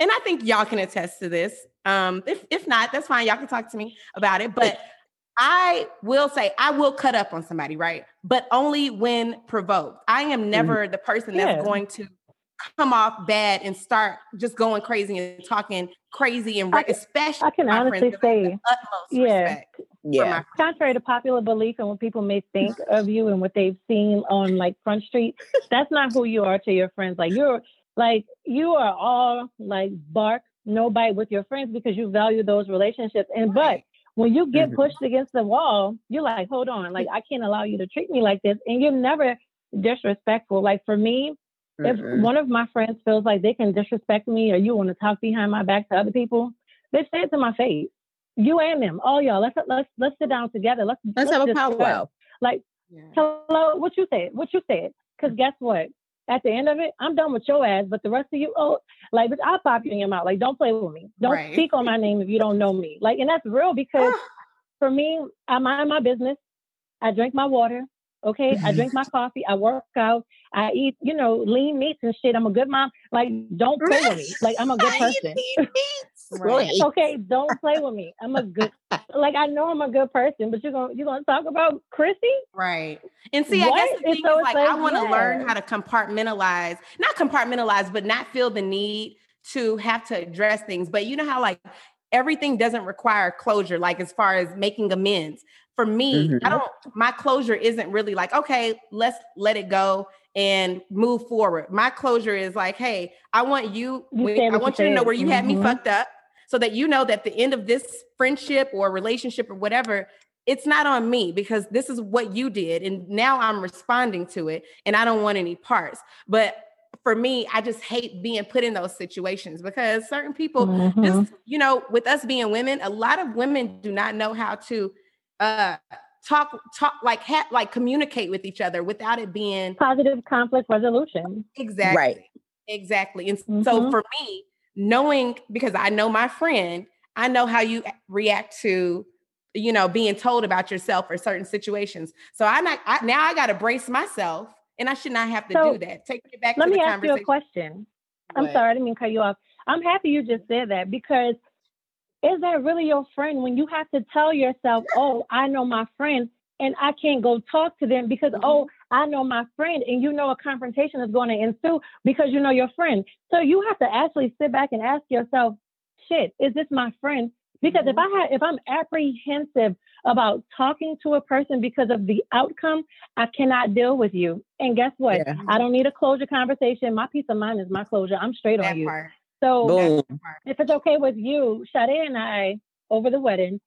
Speaker 3: and I think y'all can attest to this. Um, if if not, that's fine. Y'all can talk to me about it. But I will say I will cut up on somebody, right? But only when provoked. I am mm-hmm. never mm-hmm. the person that's yeah. going to come off bad and start just going crazy and talking crazy and re- I, especially
Speaker 1: I can honestly say
Speaker 3: yeah. Respect
Speaker 2: yeah.
Speaker 1: Contrary to popular belief and what people may think of you and what they've seen on like Front Street, that's not who you are to your friends. Like you're like you are all like bark, no bite with your friends because you value those relationships. And right. When you get mm-hmm. pushed against the wall, you're like, hold on, like I can't allow you to treat me like this. And you're never disrespectful. Like for me, if mm-hmm. one of my friends feels like they can disrespect me or you want to talk behind my back to other people, they say it to my face. You and them, all y'all. Let's let's let's sit down together. Let's
Speaker 2: let's, let's have a powwow.
Speaker 1: Like, yeah. hello, what you said? What you said? Because guess what? At the end of it, I'm done with your ass, but the rest of you, oh, like, I'll pop you in your mouth. Like, don't play with me. Don't right. speak on my name if you don't know me. Like, and that's real because for me, I mind my business. I drink my water. Okay, I drink my coffee, I work out, I eat, you know, lean meats and shit. I'm a good mom. Like, don't play with me. Like, I'm a good person. Right. Okay, don't play with me. I'm a good. Like, I know I'm a good person, but you're gonna you're gonna talk about Chrissy,
Speaker 3: right? And see, what? I guess the thing so is like, like, I want to yeah. learn how to compartmentalize, not compartmentalize, but not feel the need to have to address things. But you know how like everything doesn't require closure, like as far as making amends. For me, mm-hmm. I don't, my closure isn't really like, okay, let's let it go and move forward. My closure is like, hey, I want you, you I want you to know where you mm-hmm. had me mm-hmm. fucked up so that you know that the end of this friendship or relationship or whatever, it's not on me because this is what you did. And now I'm responding to it and I don't want any parts. But for me, I just hate being put in those situations because certain people mm-hmm. just, you know, with us being women, a lot of women do not know how to uh talk talk like ha- like communicate with each other without it being
Speaker 1: positive conflict resolution.
Speaker 3: Exactly. Right. Exactly. And mm-hmm. so for me, knowing because I know my friend, I know how you react to you know being told about yourself or certain situations. So I'm not I, now I got to brace myself and I should not have to so, do that. Take it back.
Speaker 1: Let
Speaker 3: me
Speaker 1: ask you a question. I'm sorry, I didn't mean to cut you off. I'm happy you just said that because is that really your friend when you have to tell yourself, oh, I know my friend and I can't go talk to them because, mm-hmm. oh, I know my friend and you know a confrontation is going to ensue because you know your friend. So you have to actually sit back and ask yourself, shit, is this my friend? Because mm-hmm. if I had, if I'm apprehensive about talking to a person because of the outcome, I cannot deal with you. And guess what? Yeah. I don't need a closure conversation. My peace of mind is my closure. I'm straight that on you. Part. So Boom. if it's okay with you, Sade and I, over the wedding,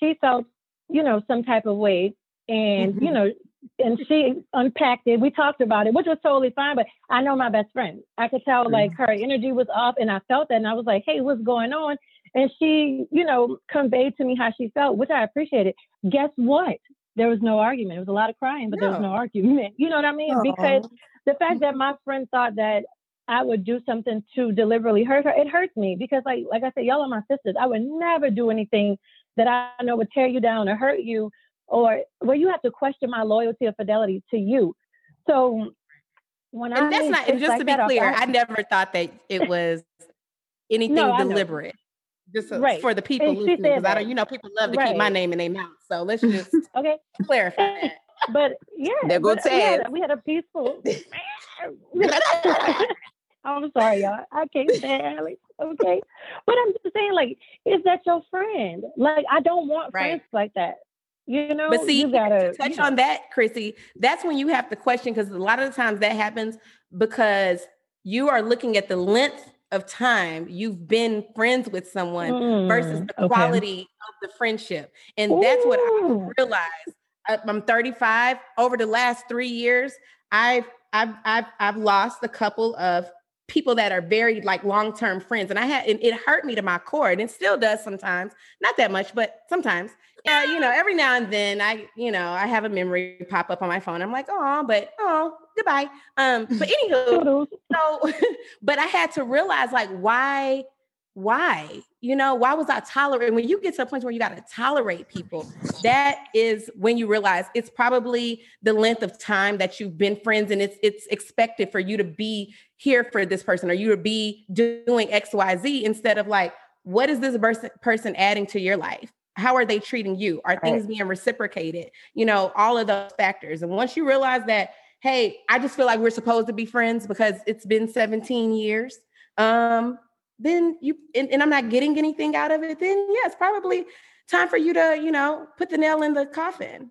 Speaker 1: she felt, you know, some type of way. And, mm-hmm. you know, and she unpacked it. We talked about it, which was totally fine. But I know my best friend. I could tell like mm-hmm. her energy was off, and I felt that. And I was like, "Hey, what's going on?" And she, you know, conveyed to me how she felt, which I appreciated. Guess what? There was no argument. It was a lot of crying, but no. there was no argument. You know what I mean? Aww. Because the fact that my friend thought that I would do something to deliberately hurt her, it hurts me because like like I said, y'all are my sisters. I would never do anything that I know would tear you down or hurt you or where you have to question my loyalty or fidelity to you. So when
Speaker 3: and
Speaker 1: I
Speaker 3: that's not and just like to be clear, I, I, never thought that it was anything no, deliberate. Just so, right. for the people listening, because I don't, you know, people love to right. keep my name in their mouth. So let's just
Speaker 1: okay
Speaker 3: clarify that.
Speaker 1: But yeah,
Speaker 2: there goes
Speaker 1: Ted. We had a peaceful. I'm sorry, y'all. I can't stand Alex. Okay, but I'm just saying, like, is that your friend? Like, I don't want right. friends like that. You know,
Speaker 3: but see,
Speaker 1: you gotta
Speaker 3: touch you know. on that, Chrissy. That's when you have to question because a lot of the times that happens because you are looking at the length of time you've been friends with someone mm, versus the okay. quality of the friendship, and Ooh. that's what I realized. I'm 35. Over the last three years, I've I've I've I've lost a couple of people that are very like long-term friends and i had and it hurt me to my core and it still does sometimes not that much but sometimes yeah you know every now and then i you know i have a memory pop up on my phone. I'm like oh but oh goodbye. Um but anywho so but i had to realize like why why you know why was i tolerating when you get to a point where you got to tolerate people that is when you realize it's probably the length of time that you've been friends and it's it's expected for you to be here for this person or you to be doing xyz instead of like what is this person adding to your life how are they treating you are things being reciprocated you know all of those factors and once you realize that hey i just feel like we're supposed to be friends because it's been 17 years um then you and, and I'm not getting anything out of it, then yeah, it's probably time for you to, you know, put the nail in the coffin.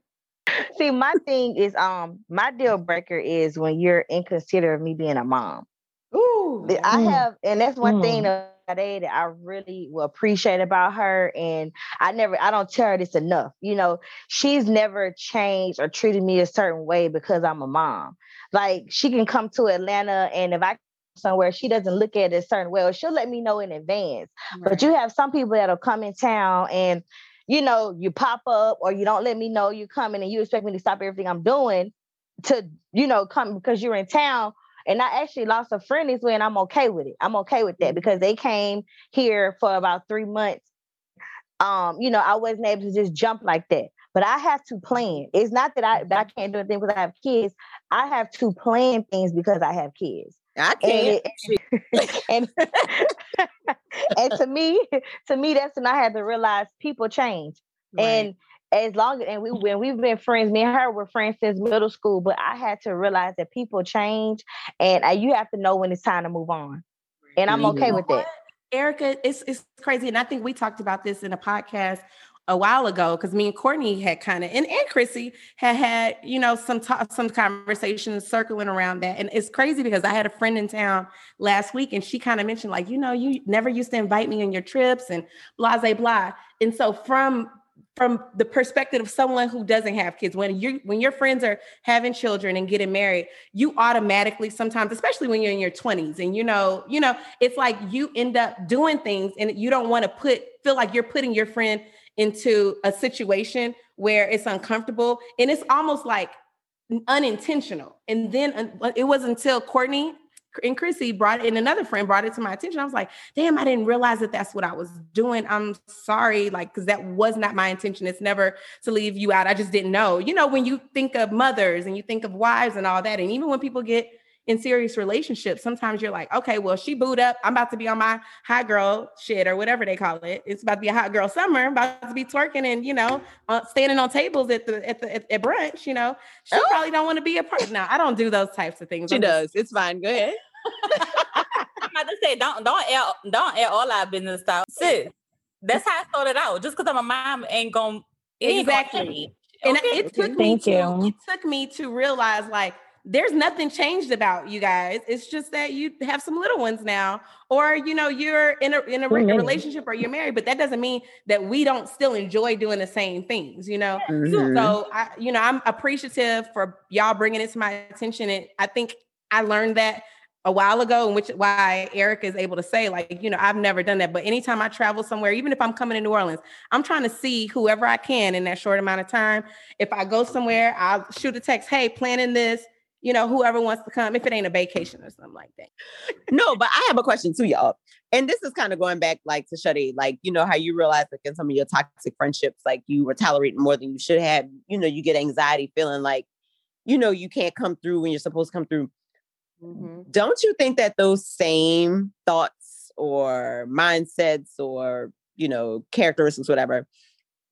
Speaker 4: See, my thing is um my deal breaker is when you're inconsiderate of me being a mom.
Speaker 3: Ooh.
Speaker 4: I mm. have and that's one mm. thing that I really will appreciate about her. And I never, I don't tell her this enough. You know, she's never changed or treated me a certain way because I'm a mom. Like she can come to Atlanta and if I somewhere she doesn't look at it a certain way or she'll let me know in advance right. but you have some people that'll come in town and you know you pop up or you don't let me know you're coming and you expect me to stop everything i'm doing to you know come because you're in town and i actually lost a friend this way and i'm okay with it i'm okay with that mm-hmm. because they came here for about three months um you know i wasn't able to just jump like that but I have to plan. It's not that I that I can't do anything because I have kids. I have to plan things because I have kids.
Speaker 2: I can't.
Speaker 4: And, and, and to me, to me, that's when I had to realize people change. Right. And as long and we when we've been friends, me and her were friends since middle school, but I had to realize that people change and uh, you have to know when it's time to move on. And I'm okay with that.
Speaker 3: Erica, it's it's crazy. And I think we talked about this in a podcast a while ago because me and Courtney had kind of and, and Chrissy had had you know some talk, some conversations circling around that and it's crazy because I had a friend in town last week and she kind of mentioned like you know you never used to invite me on your trips and blah blah blah and so from from the perspective of someone who doesn't have kids when you when your friends are having children and getting married you automatically sometimes especially when you're in your 20s and you know you know it's like you end up doing things and you don't want to put feel like you're putting your friend into a situation where it's uncomfortable and it's almost like unintentional. And then it was until courtney and Chrissy brought it, and another friend brought it to my attention. I was like, damn, I didn't realize that that's what I was doing. I'm sorry, like, because that was not my intention. It's never to leave you out. I just didn't know. You know, when you think of mothers and you think of wives and all that, and even when people get in serious relationships, sometimes you're like, okay, well, she booed up. I'm about to be on my hot girl shit or whatever they call it. It's about to be a hot girl summer. I'm about to be twerking and you know, uh, standing on tables at the at the at, at brunch. You know, she oh. probably don't want to be a part. Now, I don't do those types of things.
Speaker 2: She I'm does. Just, it's fine. Go ahead.
Speaker 5: I'm about to say, don't don't air don't air all our business out, sis. That's how I started out. Just because I'm a mom ain't gonna
Speaker 3: exactly. and okay. it took Thank me to it took me to realize like there's nothing changed about you guys. It's just that you have some little ones now, or you know, you're in a in a, relationship or you're married, but that doesn't mean that we don't still enjoy doing the same things, you know. Mm-hmm. So I, you know, I'm appreciative for y'all bringing it to my attention, and I think I learned that a while ago, and which why Eric is able to say, like, you know, I've never done that. But anytime I travel somewhere, even if I'm coming to New Orleans, I'm trying to see whoever I can in that short amount of time. If I go somewhere, I'll shoot a text, hey, planning this, you know, whoever wants to come, if it ain't a vacation or something like that.
Speaker 2: no, but I have a question too, y'all. And this is kind of going back like to Shuddy, like, you know, how you realize like in some of your toxic friendships, like you were tolerating more than you should have, you know, you get anxiety feeling like, you know, you can't come through when you're supposed to come through Mm-hmm. Don't you think that those same thoughts or mindsets or, you know, characteristics, whatever,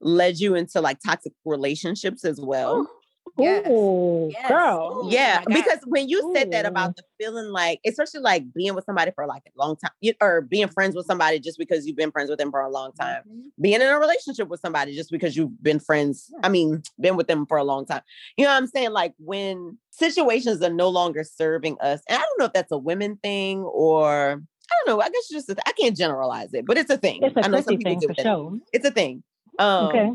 Speaker 2: led you into like toxic relationships as well? Oh,
Speaker 1: Yes. Ooh, yes. girl.
Speaker 2: Yeah, oh because when you Ooh. said that about the feeling like, especially like being with somebody for like a long time, or being friends with somebody just because you've been friends with them for a long time, mm-hmm. being in a relationship with somebody just because you've been friends, yeah. I mean, been with them for a long time. You know what I'm saying? Like when situations are no longer serving us, and I don't know if that's a women thing or I don't know. I guess just I can't generalize it, but it's a thing.
Speaker 1: It's a
Speaker 2: I
Speaker 1: know some people do for sure.
Speaker 2: It's a thing. Um, okay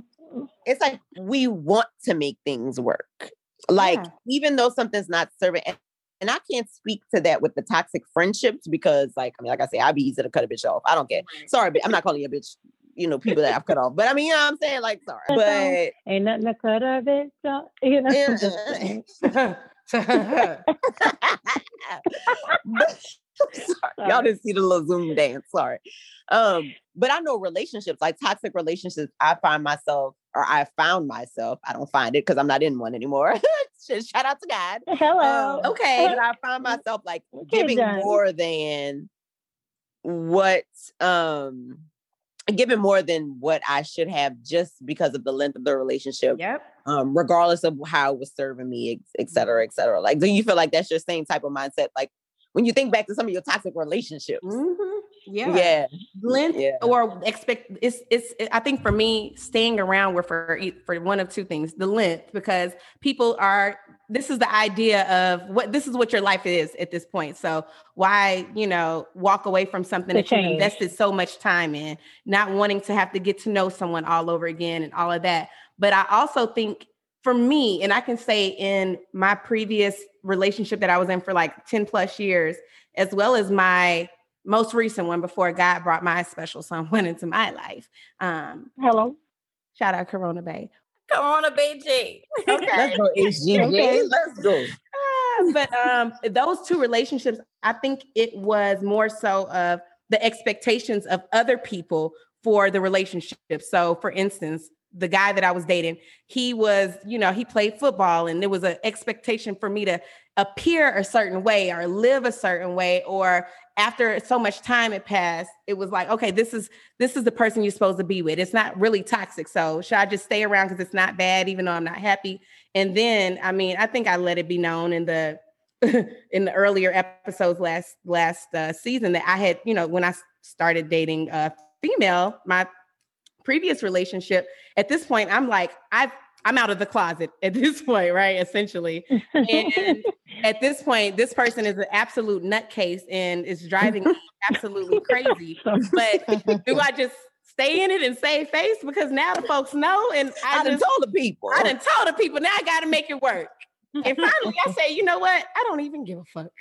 Speaker 2: it's like we want to make things work. Like yeah. even though something's not serving, and, and, I can't speak to that with the toxic friendships because, like, I mean, like I say, I'd be easy to cut a bitch off. I don't care. Sorry, but I'm not calling you a bitch. You know, people that I've cut off. But I mean, you know what I'm saying? Like, sorry. But
Speaker 1: ain't nothing to cut a bitch off. You know.
Speaker 2: Sorry. Y'all didn't see the little Zoom dance. Sorry. Um, but I know relationships, like toxic relationships, I find myself or I found myself, I don't find it because I'm not in one anymore. Shout out to God.
Speaker 1: Hello.
Speaker 2: Um, okay. But I find myself like giving more than what um giving more than what I should have just because of the length of the relationship.
Speaker 3: Yep.
Speaker 2: Um, regardless of how it was serving me, et cetera, et cetera. Like, do you feel like that's your same type of mindset? Like when you think back to some of your toxic relationships.
Speaker 3: Mm-hmm. Yeah.
Speaker 2: Yeah.
Speaker 3: Length yeah. or expect it's it's I think for me staying around were for for one of two things. The length because people are this is the idea of what this is what your life is at this point. So why, you know, walk away from something that you invested so much time in, not wanting to have to get to know someone all over again and all of that. But I also think for me, and I can say in my previous relationship that I was in for like 10 plus years, as well as my most recent one before God brought my special someone into my life. Um,
Speaker 1: Hello.
Speaker 3: Shout out Corona Bay.
Speaker 5: Corona Bay J.
Speaker 2: Okay. Let's go, HGJ. Okay. Let's go.
Speaker 3: Uh, but um, those two relationships, I think it was more so of the expectations of other people for the relationship. So, for instance, the guy that I was dating, he was, you know, he played football and there was an expectation for me to appear a certain way or live a certain way or after so much time had passed, it was like, okay, this is this is the person you're supposed to be with. It's not really toxic. So should I just stay around because it's not bad, even though I'm not happy? And then, I mean, I think I let it be known in the in the earlier episodes last last uh, season that I had, you know, when I started dating a female, my previous relationship, at this point, I'm like, I've I'm out of the closet at this point, right? Essentially. And at this point, this person is an absolute nutcase and is driving me absolutely crazy. But do I just stay in it and save face? Because now the folks know. And
Speaker 2: I, I done told the people.
Speaker 3: I done told the people. Now I got to make it work. And finally, I say, you know what? I don't even give a fuck.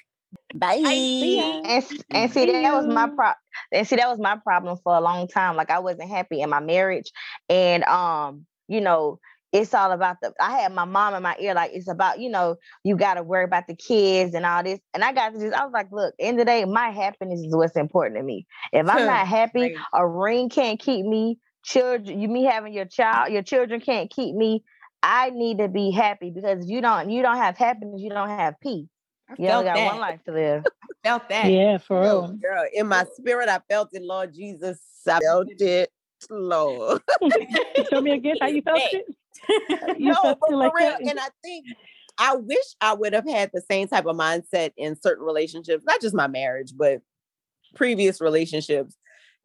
Speaker 2: Bye.
Speaker 4: And, and see that was my problem. And see that was my problem for a long time. Like I wasn't happy in my marriage, and um, you know, it's all about the I had my mom in my ear, like it's about, you know, you gotta worry about the kids and all this. And I got to just I was like, look, end of the day, my happiness is what's important to me. If I'm not happy, right. a ring can't keep me, children, you me having your child, your children can't keep me. I need to be happy because if you don't you don't have happiness, you don't have peace. I you only got that. one life to live.
Speaker 3: I felt that.
Speaker 1: Yeah, for real.
Speaker 2: Girl, in my spirit, I felt it, Lord Jesus. I felt it. Lord.
Speaker 1: Show me again how you felt it.
Speaker 2: No, but for like real, and I think I wish I would have had the same type of mindset in certain relationships, not just my marriage, but previous relationships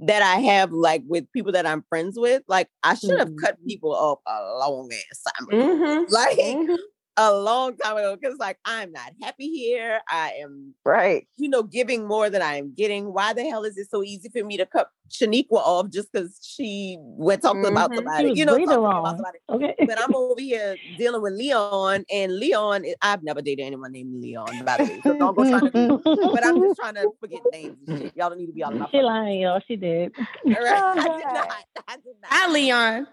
Speaker 2: that I have like with people that I'm friends with. Like I should have mm-hmm. cut people off a long ass time. Mm-hmm. Like mm-hmm a long time ago because like I'm not happy here. I am
Speaker 4: right,
Speaker 2: you know, giving more than I am getting. Why the hell is it so easy for me to cut Shaniqua off just because she went talking mm-hmm. about somebody? You know, talking about somebody. Okay. But I'm over here dealing with Leon, and Leon, I've never dated anyone named Leon, by the way. So don't go trying to but I'm just trying to forget names Y'all don't need to be all my
Speaker 1: She lying, y'all. She did.
Speaker 2: Right? I did not. I did not.
Speaker 3: Hi, Leon.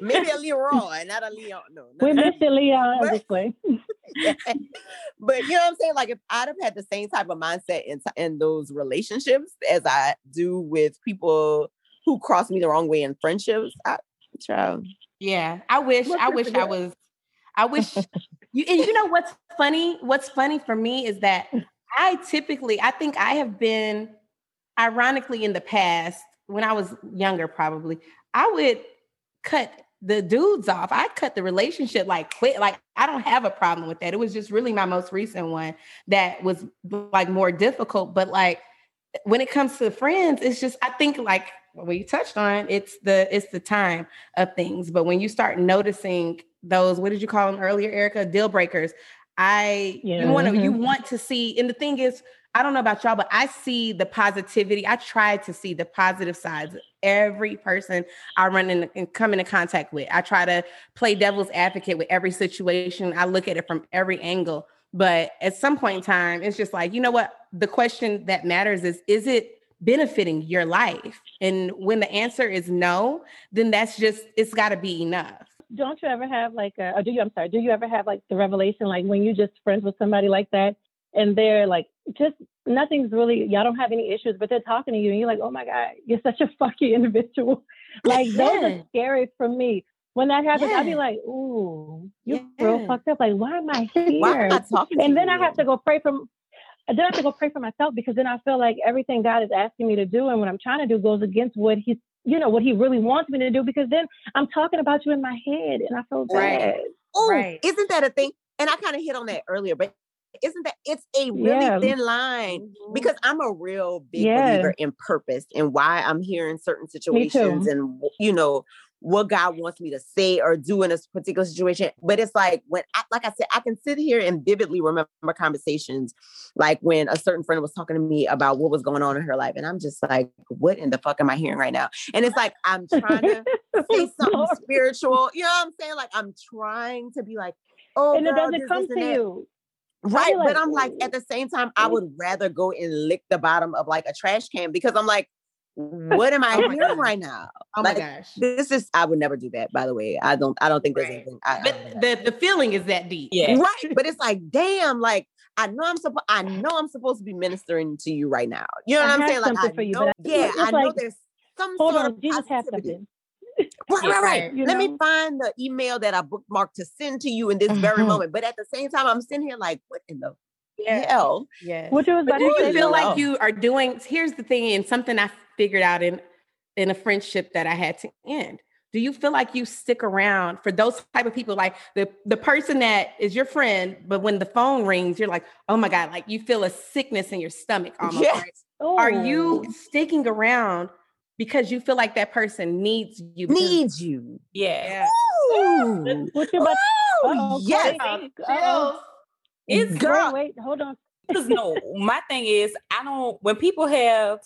Speaker 2: Maybe a Leroy, not a Leon. No,
Speaker 1: we missed Leon but, this way.
Speaker 2: but you know what I'm saying? Like if I'd have had the same type of mindset in in those relationships as I do with people who cross me the wrong way in friendships, I try.
Speaker 3: Yeah, I wish. I wish I was. I wish. you and you know what's funny? What's funny for me is that I typically, I think I have been, ironically, in the past when I was younger, probably I would cut the dudes off. I cut the relationship like quit. Like I don't have a problem with that. It was just really my most recent one that was like more difficult. But like when it comes to friends, it's just I think like what you touched on, it's the it's the time of things. But when you start noticing those, what did you call them earlier, Erica? Deal breakers. I yeah. you want to you want to see, and the thing is, I don't know about y'all, but I see the positivity. I try to see the positive sides of every person I run in and come into contact with. I try to play devil's advocate with every situation. I look at it from every angle. But at some point in time, it's just like, you know what? The question that matters is is it benefiting your life? And when the answer is no, then that's just, it's got to be enough.
Speaker 1: Don't you ever have like, a, or do you, I'm sorry, do you ever have like the revelation, like when you're just friends with somebody like that and they're like just nothing's really y'all don't have any issues, but they're talking to you and you're like, oh my God, you're such a fucky individual. like yeah. those are scary for me. When that happens, yeah. I'll be like, ooh, you're yeah. real fucked up. Like, why am I here? Why am I talking and then you? I have to go pray for then I have to go pray for myself because then I feel like everything God is asking me to do and what I'm trying to do goes against what he's you know what he really wants me to do because then I'm talking about you in my head and I feel bad.
Speaker 2: Right. Oh, right. isn't that a thing? And I kind of hit on that earlier, but isn't that it's a really yeah. thin line mm-hmm. because I'm a real big yeah. believer in purpose and why I'm here in certain situations and you know what God wants me to say or do in a particular situation. But it's like when, I, like I said, I can sit here and vividly remember conversations, like when a certain friend was talking to me about what was going on in her life, and I'm just like, what in the fuck am I hearing right now? And it's like I'm trying to say something spiritual. You know what I'm saying? Like I'm trying to be like, oh,
Speaker 1: and girl, it doesn't come to you.
Speaker 2: Right. Like, but I'm like, at the same time, I mm-hmm. would rather go and lick the bottom of like a trash can because I'm like, what am I oh hearing right now?
Speaker 3: Oh like, my gosh.
Speaker 2: This is I would never do that, by the way. I don't I don't think there's right. anything. I,
Speaker 3: but the, the feeling is that deep.
Speaker 2: Yeah. Right. But it's like, damn, like I know I'm supposed I know I'm supposed to be ministering to you right now. You know what I am saying? Like I know, you, yeah, I like, know there's some
Speaker 1: hold
Speaker 2: sort
Speaker 1: on,
Speaker 2: of
Speaker 1: Jesus has something.
Speaker 2: Right, right, right. Let know? me find the email that I bookmarked to send to you in this very mm-hmm. moment. But at the same time, I'm sitting here like, what in the yeah. hell?
Speaker 3: Yeah. What you was do you feel like you are doing? Here's the thing, and something I figured out in in a friendship that I had to end. Do you feel like you stick around for those type of people, like the the person that is your friend, but when the phone rings, you're like, oh my god, like you feel a sickness in your stomach almost. Yes. Right? Are you sticking around because you feel like that person needs you?
Speaker 2: Needs you.
Speaker 5: Yeah.
Speaker 1: Ooh. What you about? Oh, yes.
Speaker 5: It's
Speaker 1: girl. Wait, wait, hold on.
Speaker 5: Because no, my thing is, I don't. When people have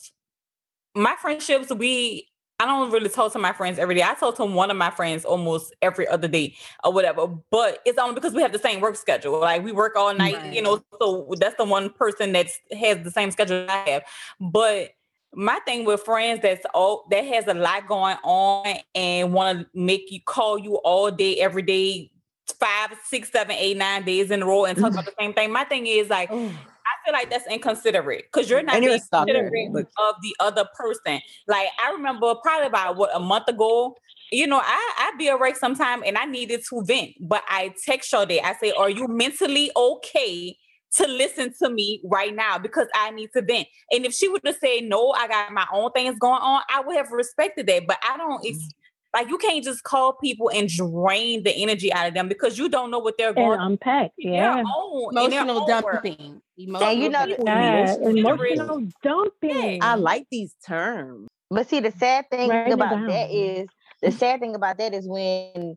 Speaker 5: my friendships, we I don't really talk to my friends every day. I talk to one of my friends almost every other day or whatever. But it's only because we have the same work schedule. Like we work all night, right. you know. So that's the one person that has the same schedule I have. But my thing with friends that's all that has a lot going on and want to make you call you all day, every day, five, six, seven, eight, nine days in a row and talk about the same thing. My thing is like I feel like that's inconsiderate because you're not being considerate of the other person. Like I remember probably about what a month ago, you know, I I be awake sometime and I needed to vent, but I text all day. I say, "Are you mentally okay?" To listen to me right now because I need to vent. And if she would have said no, I got my own things going on, I would have respected that. But I don't. It's mm. like you can't just call people and drain the energy out of them because you don't know what they're going
Speaker 1: and unpack. Yeah,
Speaker 3: own, emotional dumping.
Speaker 4: Emotional, you know,
Speaker 1: yeah, emotional dumping.
Speaker 2: I like these terms.
Speaker 4: But see, the mm. sad thing Write about that is the sad thing about that is when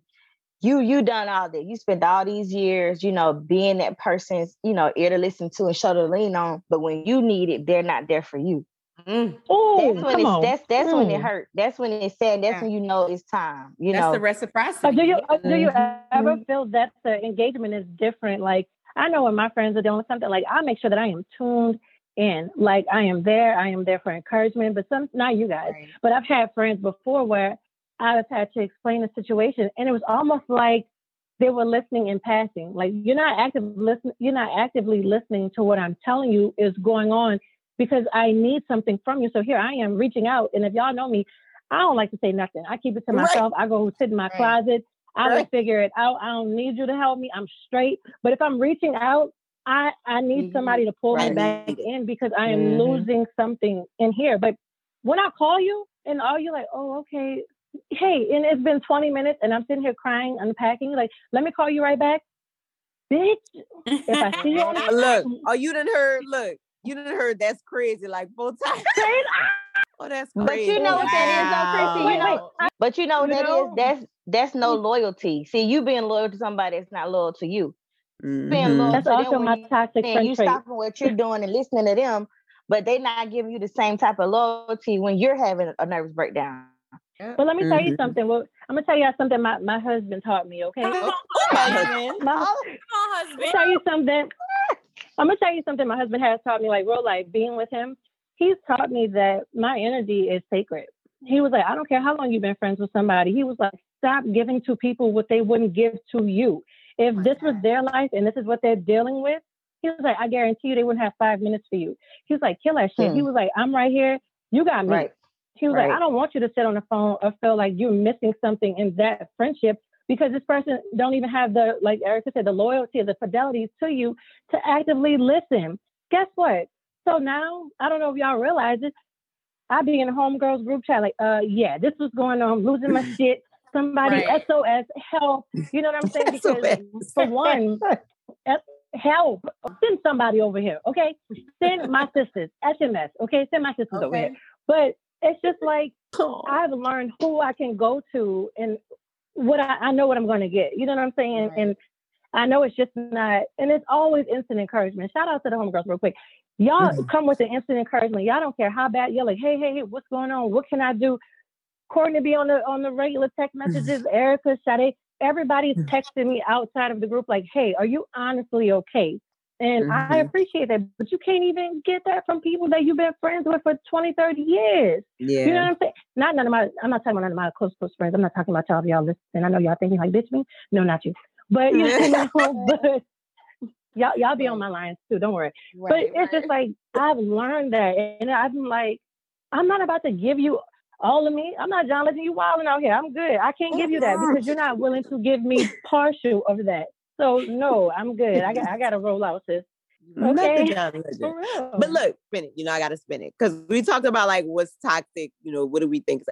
Speaker 4: you you done all that. You spent all these years, you know, being that person's, you know, ear to listen to and shoulder to lean on. But when you need it, they're not there for you. Mm. Oh, that's when it's, that's that's mm. when it hurt. That's when it's sad. That's yeah. when you know it's time. You
Speaker 3: that's
Speaker 4: know
Speaker 3: the reciprocity.
Speaker 1: do you uh, do you mm-hmm. ever feel that the engagement is different? Like I know when my friends are doing something, like I make sure that I am tuned in. Like I am there. I am there for encouragement. But some not you guys, right. but I've had friends before where I've had to explain the situation, and it was almost like they were listening in passing. Like you're not active listen, you're not actively listening to what I'm telling you is going on because I need something from you. So here I am reaching out. And if y'all know me, I don't like to say nothing. I keep it to myself. Right. I go sit in my right. closet. I right. will figure it out. I don't need you to help me. I'm straight. But if I'm reaching out, I, I need mm-hmm. somebody to pull me back in because I am mm-hmm. losing something in here. But when I call you and all you're like, oh, okay, hey, and it's been 20 minutes and I'm sitting here crying, unpacking, like, let me call you right back. Bitch, if I see you on
Speaker 2: Look, oh, you didn't heard, look, you didn't heard that's crazy like full time. oh, that's crazy.
Speaker 4: But you know what that is, though, Chrissy. You know, but you know what that know? is. That's that's no loyalty. See, you being loyal to somebody that's not loyal to you.
Speaker 1: Mm-hmm. Being loyal that's to also them my toxic
Speaker 4: you, you stopping what you're doing and listening to them, but they not giving you the same type of loyalty when you're having a nervous breakdown.
Speaker 1: But let me tell you mm-hmm. something. Well, I'm gonna tell you something my, my husband taught me, okay?
Speaker 5: Oh, my husband. My, oh, husband.
Speaker 1: tell you something. I'm gonna tell you something my husband has taught me, like real life, being with him, he's taught me that my energy is sacred. He was like, I don't care how long you've been friends with somebody. He was like, stop giving to people what they wouldn't give to you. If this was their life and this is what they're dealing with, he was like, I guarantee you they wouldn't have five minutes for you. He was like, kill that shit. Hmm. He was like, I'm right here. You got me. Right. He was right. like, I don't want you to sit on the phone or feel like you're missing something in that friendship because this person don't even have the like Erica said the loyalty or the fidelity to you to actively listen. Guess what? So now I don't know if y'all realize it. I be in a homegirls group chat like, uh, yeah, this was going on, I'm losing my shit. Somebody right. SOS help. You know what I'm saying? Because for one, help. Send somebody over here, okay? Send my sisters SMS, okay? Send my sisters okay. over here. But it's just like I've learned who I can go to and what I, I know what I'm going to get. You know what I'm saying? Right. And I know it's just not, and it's always instant encouragement. Shout out to the homegirls real quick. Y'all mm-hmm. come with the instant encouragement. Y'all don't care how bad you're like, hey, hey, hey, what's going on? What can I do? Courtney be on the on the regular text messages. Erica, Sade, everybody's mm. texting me outside of the group like, hey, are you honestly okay? And mm-hmm. I appreciate that, but you can't even get that from people that you've been friends with for 20, 30 years. Yeah. You know what I'm saying? Not none of my, I'm not talking about none of my close, close friends. I'm not talking about y'all, y'all listening. I know y'all thinking like, bitch me. No, not you. But, you know, but y'all, y'all be on my lines too. Don't worry. Right, but it's right. just like, I've learned that. And I've been like, I'm not about to give you all of me. I'm not John Legend. You wilding out here. I'm good. I can't give you that because you're not willing to give me partial of that. So no, I'm good. I got I got to roll out, sis. Okay.
Speaker 2: But look, spin it. You know, I got to spin it because we talked about like what's toxic. You know, what do we think?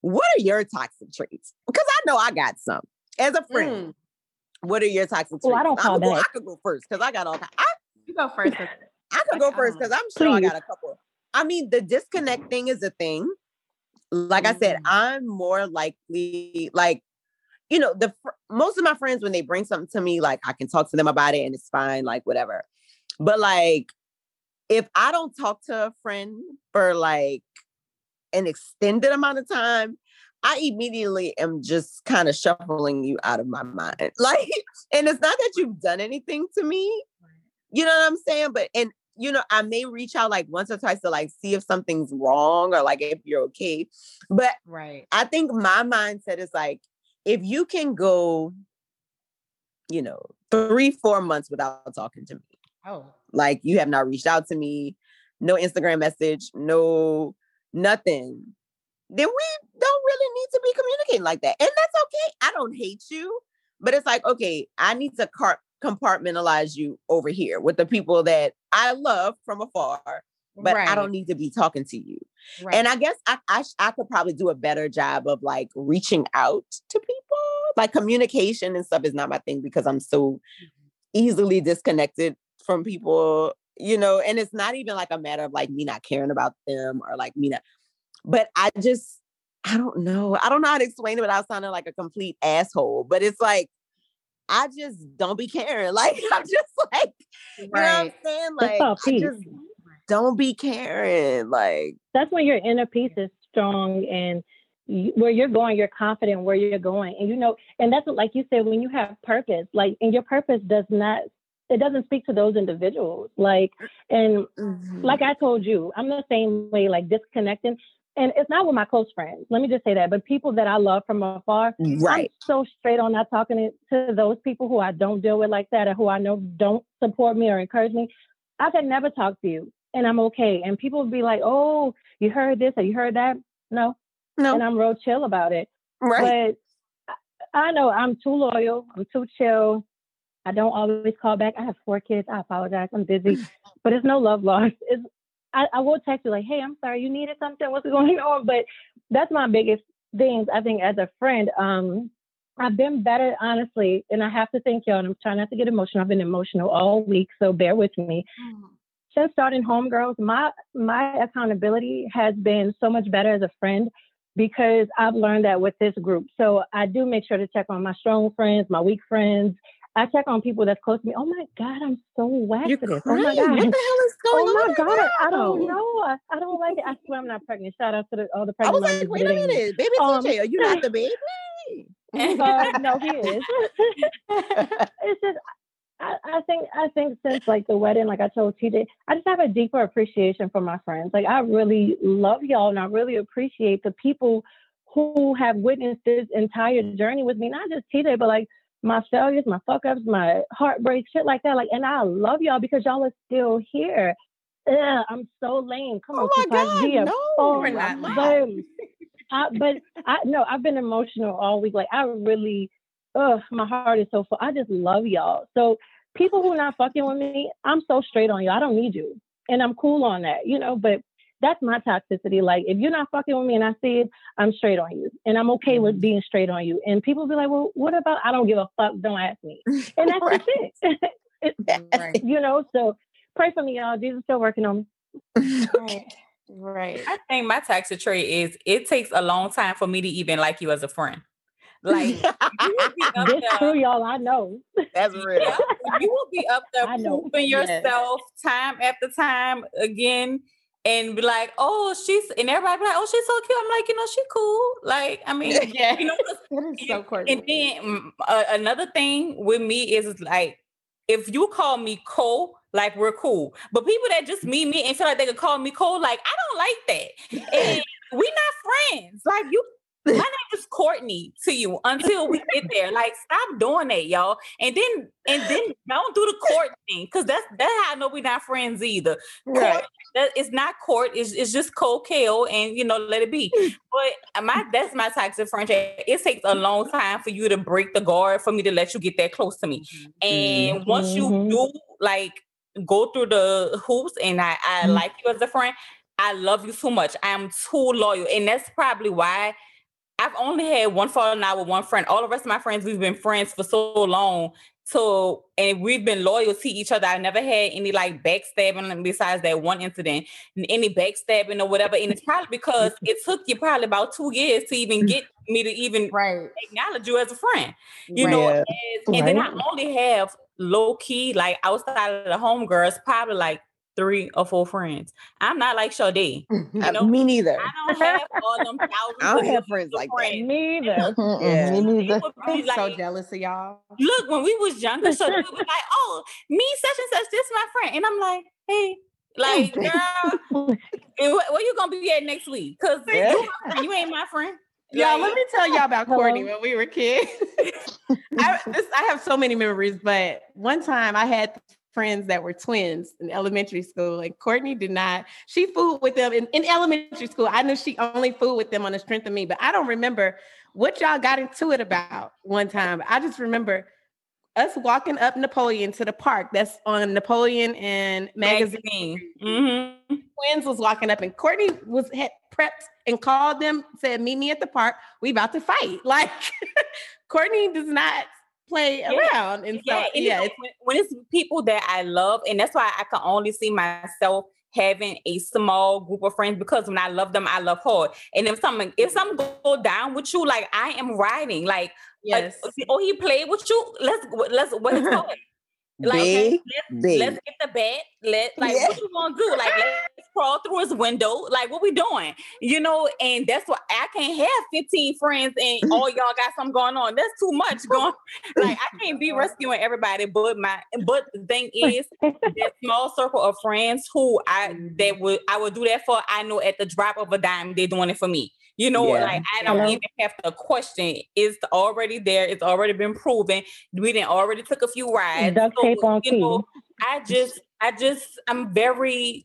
Speaker 2: What are your toxic traits? Because I know I got some as a friend. Mm. What are your toxic traits?
Speaker 1: Well, I don't call
Speaker 2: I,
Speaker 1: that.
Speaker 2: I could go first because I got all. I,
Speaker 3: you go first.
Speaker 2: I could go first because I'm sure Please. I got a couple. I mean, the disconnect thing is a thing. Like mm-hmm. I said, mm. I'm more likely, like, you know, the most of my friends when they bring something to me, like I can talk to them about it and it's fine, like whatever. But like, if I don't talk to a friend for like an extended amount of time, I immediately am just kind of shuffling you out of my mind. Like, and it's not that you've done anything to me. You know what I'm saying? But and you know, I may reach out like once or twice to like see if something's wrong or like if you're okay. But
Speaker 3: right.
Speaker 2: I think my mindset is like, if you can go, you know, three, four months without talking to me.
Speaker 3: Oh.
Speaker 2: Like you have not reached out to me, no Instagram message, no nothing. Then we don't really need to be communicating like that. And that's okay. I don't hate you. But it's like, okay, I need to car- compartmentalize you over here with the people that I love from afar, but right. I don't need to be talking to you. Right. And I guess I, I I could probably do a better job of like reaching out to people. Like communication and stuff is not my thing because I'm so mm-hmm. easily disconnected from people, you know, and it's not even like a matter of like me not caring about them or like me not, but I just I don't know. I don't know how to explain it without sounding like a complete asshole. But it's like I just don't be caring. Like I'm just like, you know what I'm saying? Like I just don't be caring. Like
Speaker 1: that's when your inner peace is strong and you, where you're going, you're confident where you're going, and you know, and that's what, like you said, when you have purpose, like, and your purpose does not, it doesn't speak to those individuals, like, and mm-hmm. like I told you, I'm the same way, like disconnecting and it's not with my close friends. Let me just say that. But people that I love from afar,
Speaker 2: right?
Speaker 1: I'm so straight on not talking to those people who I don't deal with like that, or who I know don't support me or encourage me. I can never talk to you, and I'm okay. And people will be like, "Oh, you heard this or you heard that?" No,
Speaker 2: no,
Speaker 1: and I'm real chill about it.
Speaker 2: Right.
Speaker 1: But I know I'm too loyal. I'm too chill. I don't always call back. I have four kids. I apologize. I'm busy, but it's no love lost. It's I, I will text you like, hey, I'm sorry, you needed something. What's going on? But that's my biggest things. I think as a friend, um, I've been better, honestly, and I have to thank y'all. And I'm trying not to get emotional. I've been emotional all week, so bear with me. Since starting Homegirls, my my accountability has been so much better as a friend because I've learned that with this group. So I do make sure to check on my strong friends, my weak friends, I check on people that's close to me. Oh my God, I'm so whack
Speaker 2: You're. Crying.
Speaker 1: Oh my God.
Speaker 2: What the hell is going on?
Speaker 1: Oh my God, I don't know. I, I, don't like it. I swear I'm not pregnant. Shout out to the, all the pregnant
Speaker 2: I was like, wait a minute, baby um, TJ, are you not the baby?
Speaker 1: uh, no, he is. it's just I, I, think I think since like the wedding, like I told TJ, I just have a deeper appreciation for my friends. Like I really love y'all and I really appreciate the people who have witnessed this entire journey with me, not just TJ, but like my failures, my fuck ups, my heartbreak, shit like that. Like, and I love y'all because y'all are still here. Ugh, I'm so lame. Come
Speaker 2: oh
Speaker 1: on,
Speaker 2: my God, no,
Speaker 1: oh,
Speaker 2: we're not
Speaker 1: I, but I no, I've been emotional all week. Like I really, ugh, my heart is so full. I just love y'all. So people who are not fucking with me, I'm so straight on you. I don't need you, and I'm cool on that, you know. But that's my toxicity. Like if you're not fucking with me and I see it, I'm straight on you. And I'm okay with mm-hmm. being straight on you. And people be like, well, what about I don't give a fuck, don't ask me. And that's right. it. it right. You know, so pray for me, y'all. Jesus still working on
Speaker 3: me. right. Right.
Speaker 5: I think my toxic trait is it takes a long time for me to even like you as a friend. Like
Speaker 1: this true, y'all. I know.
Speaker 2: That's real.
Speaker 5: Yeah, you will be up there proving yourself yes. time after time again and be like, oh, she's and everybody be like, oh, she's so cute. I'm like, you know, she cool. Like, I mean,
Speaker 3: yeah,
Speaker 5: you know,
Speaker 3: that is so cool.
Speaker 5: And then uh, another thing with me is like, if you call me Cole, like we're cool. But people that just meet me and feel like they can call me Cole, like I don't like that. And we not friends. Like you, my name is Courtney. To you until we get there. Like, stop doing that, y'all. And then and then don't do the court thing because that's that's how I know we're not friends either. Right. Court, that, it's not court. It's, it's just cold kill, and you know let it be. But my that's my toxic friendship. It takes a long time for you to break the guard for me to let you get that close to me. And mm-hmm. once you mm-hmm. do, like go through the hoops, and I I mm-hmm. like you as a friend. I love you so much. I am too loyal, and that's probably why I've only had one falling out with one friend. All the rest of my friends, we've been friends for so long. So, and we've been loyal to each other. I never had any like backstabbing besides that one incident, any backstabbing or whatever. And it's probably because it took you probably about two years to even get me to even right. acknowledge you as a friend. You right. know, as, and right. then I only have low key, like outside of the homegirls, probably like three or four friends. I'm not like Sade. You
Speaker 2: uh, know? Me neither.
Speaker 5: I don't have all them thousands. I
Speaker 2: don't have friends like friends. that.
Speaker 1: Me neither.
Speaker 3: yeah. Me neither. I'm like, so jealous of y'all.
Speaker 5: Look, when we was younger, so we was like, oh, me such and such, this my friend. And I'm like, hey, like, girl, where you gonna be at next week? Cause yeah. you, you ain't my friend.
Speaker 3: Yeah, let me tell y'all about Courtney when we were kids. I, this, I have so many memories, but one time I had friends that were twins in elementary school. And Courtney did not, she fooled with them in, in elementary school. I knew she only fooled with them on the strength of me, but I don't remember what y'all got into it about one time. I just remember us walking up Napoleon to the park that's on Napoleon and magazine. Mm-hmm. Twins was walking up and Courtney was had prepped and called them, said, meet me at the park. We about to fight. Like Courtney does not play yeah. around. And so, yeah, and yeah
Speaker 5: it's, when it's people that I love, and that's why I can only see myself having a small group of friends because when I love them, I love hard. And if something if something go down with you, like I am riding, like yes, uh, oh he played with you. Let's let's what's it like big, let's, big. let's get the bat. Let like yeah. what you gonna do? Like let's crawl through his window. Like what we doing? You know, and that's why I can't have 15 friends and all y'all got something going on. That's too much going. like I can't be rescuing everybody, but my but the thing is that small circle of friends who I that would I would do that for, I know at the drop of a dime, they're doing it for me. You know, yeah. like I don't Hello? even have to question. It's already there. It's already been proven. We didn't already took a few rides. Duct so, tape on you know, I just, I just, I'm very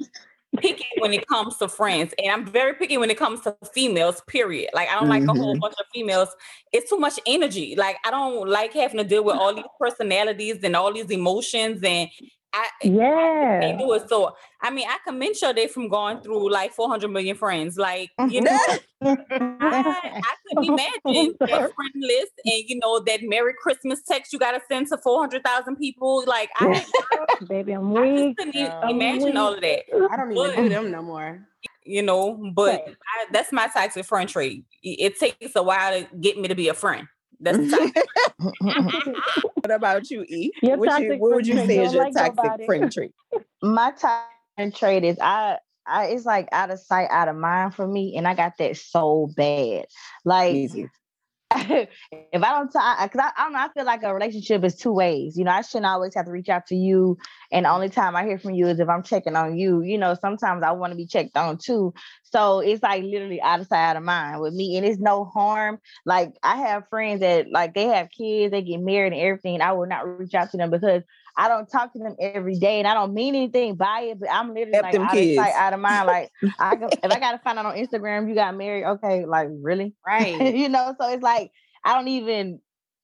Speaker 5: picky when it comes to friends, and I'm very picky when it comes to females. Period. Like I don't mm-hmm. like a whole mm-hmm. bunch of females. It's too much energy. Like I don't like having to deal with all these personalities and all these emotions and I,
Speaker 1: yeah,
Speaker 5: they do it. So I mean, I commend they from going through like 400 million friends. Like you know, mm-hmm. I, I could imagine that friend list and you know that Merry Christmas text you got to send to 400,000 people. Like I,
Speaker 1: baby, I'm weak.
Speaker 5: I couldn't imagine all of that.
Speaker 3: I don't even but, do them no more.
Speaker 5: You know, but I, that's my type of friend trait. It takes a while to get me to be a friend. That's
Speaker 2: what about you, E? Your what, you, what would you say is your toxic friend trait?
Speaker 4: My toxic trait is I I, it's like out of sight, out of mind for me, and I got that so bad. Like Easy. if I don't talk, because I, I, don't know, I feel like a relationship is two ways. You know, I shouldn't always have to reach out to you, and the only time I hear from you is if I'm checking on you. You know, sometimes I want to be checked on too. So it's like literally out of sight, out of mind with me, and it's no harm. Like I have friends that like they have kids, they get married and everything. I will not reach out to them because I don't talk to them every day, and I don't mean anything by it. But I'm literally Help like out kids. of sight, out of mind. Like I, go, if I gotta find out on Instagram you got married, okay, like really,
Speaker 3: right?
Speaker 4: you know, so it's like I don't even.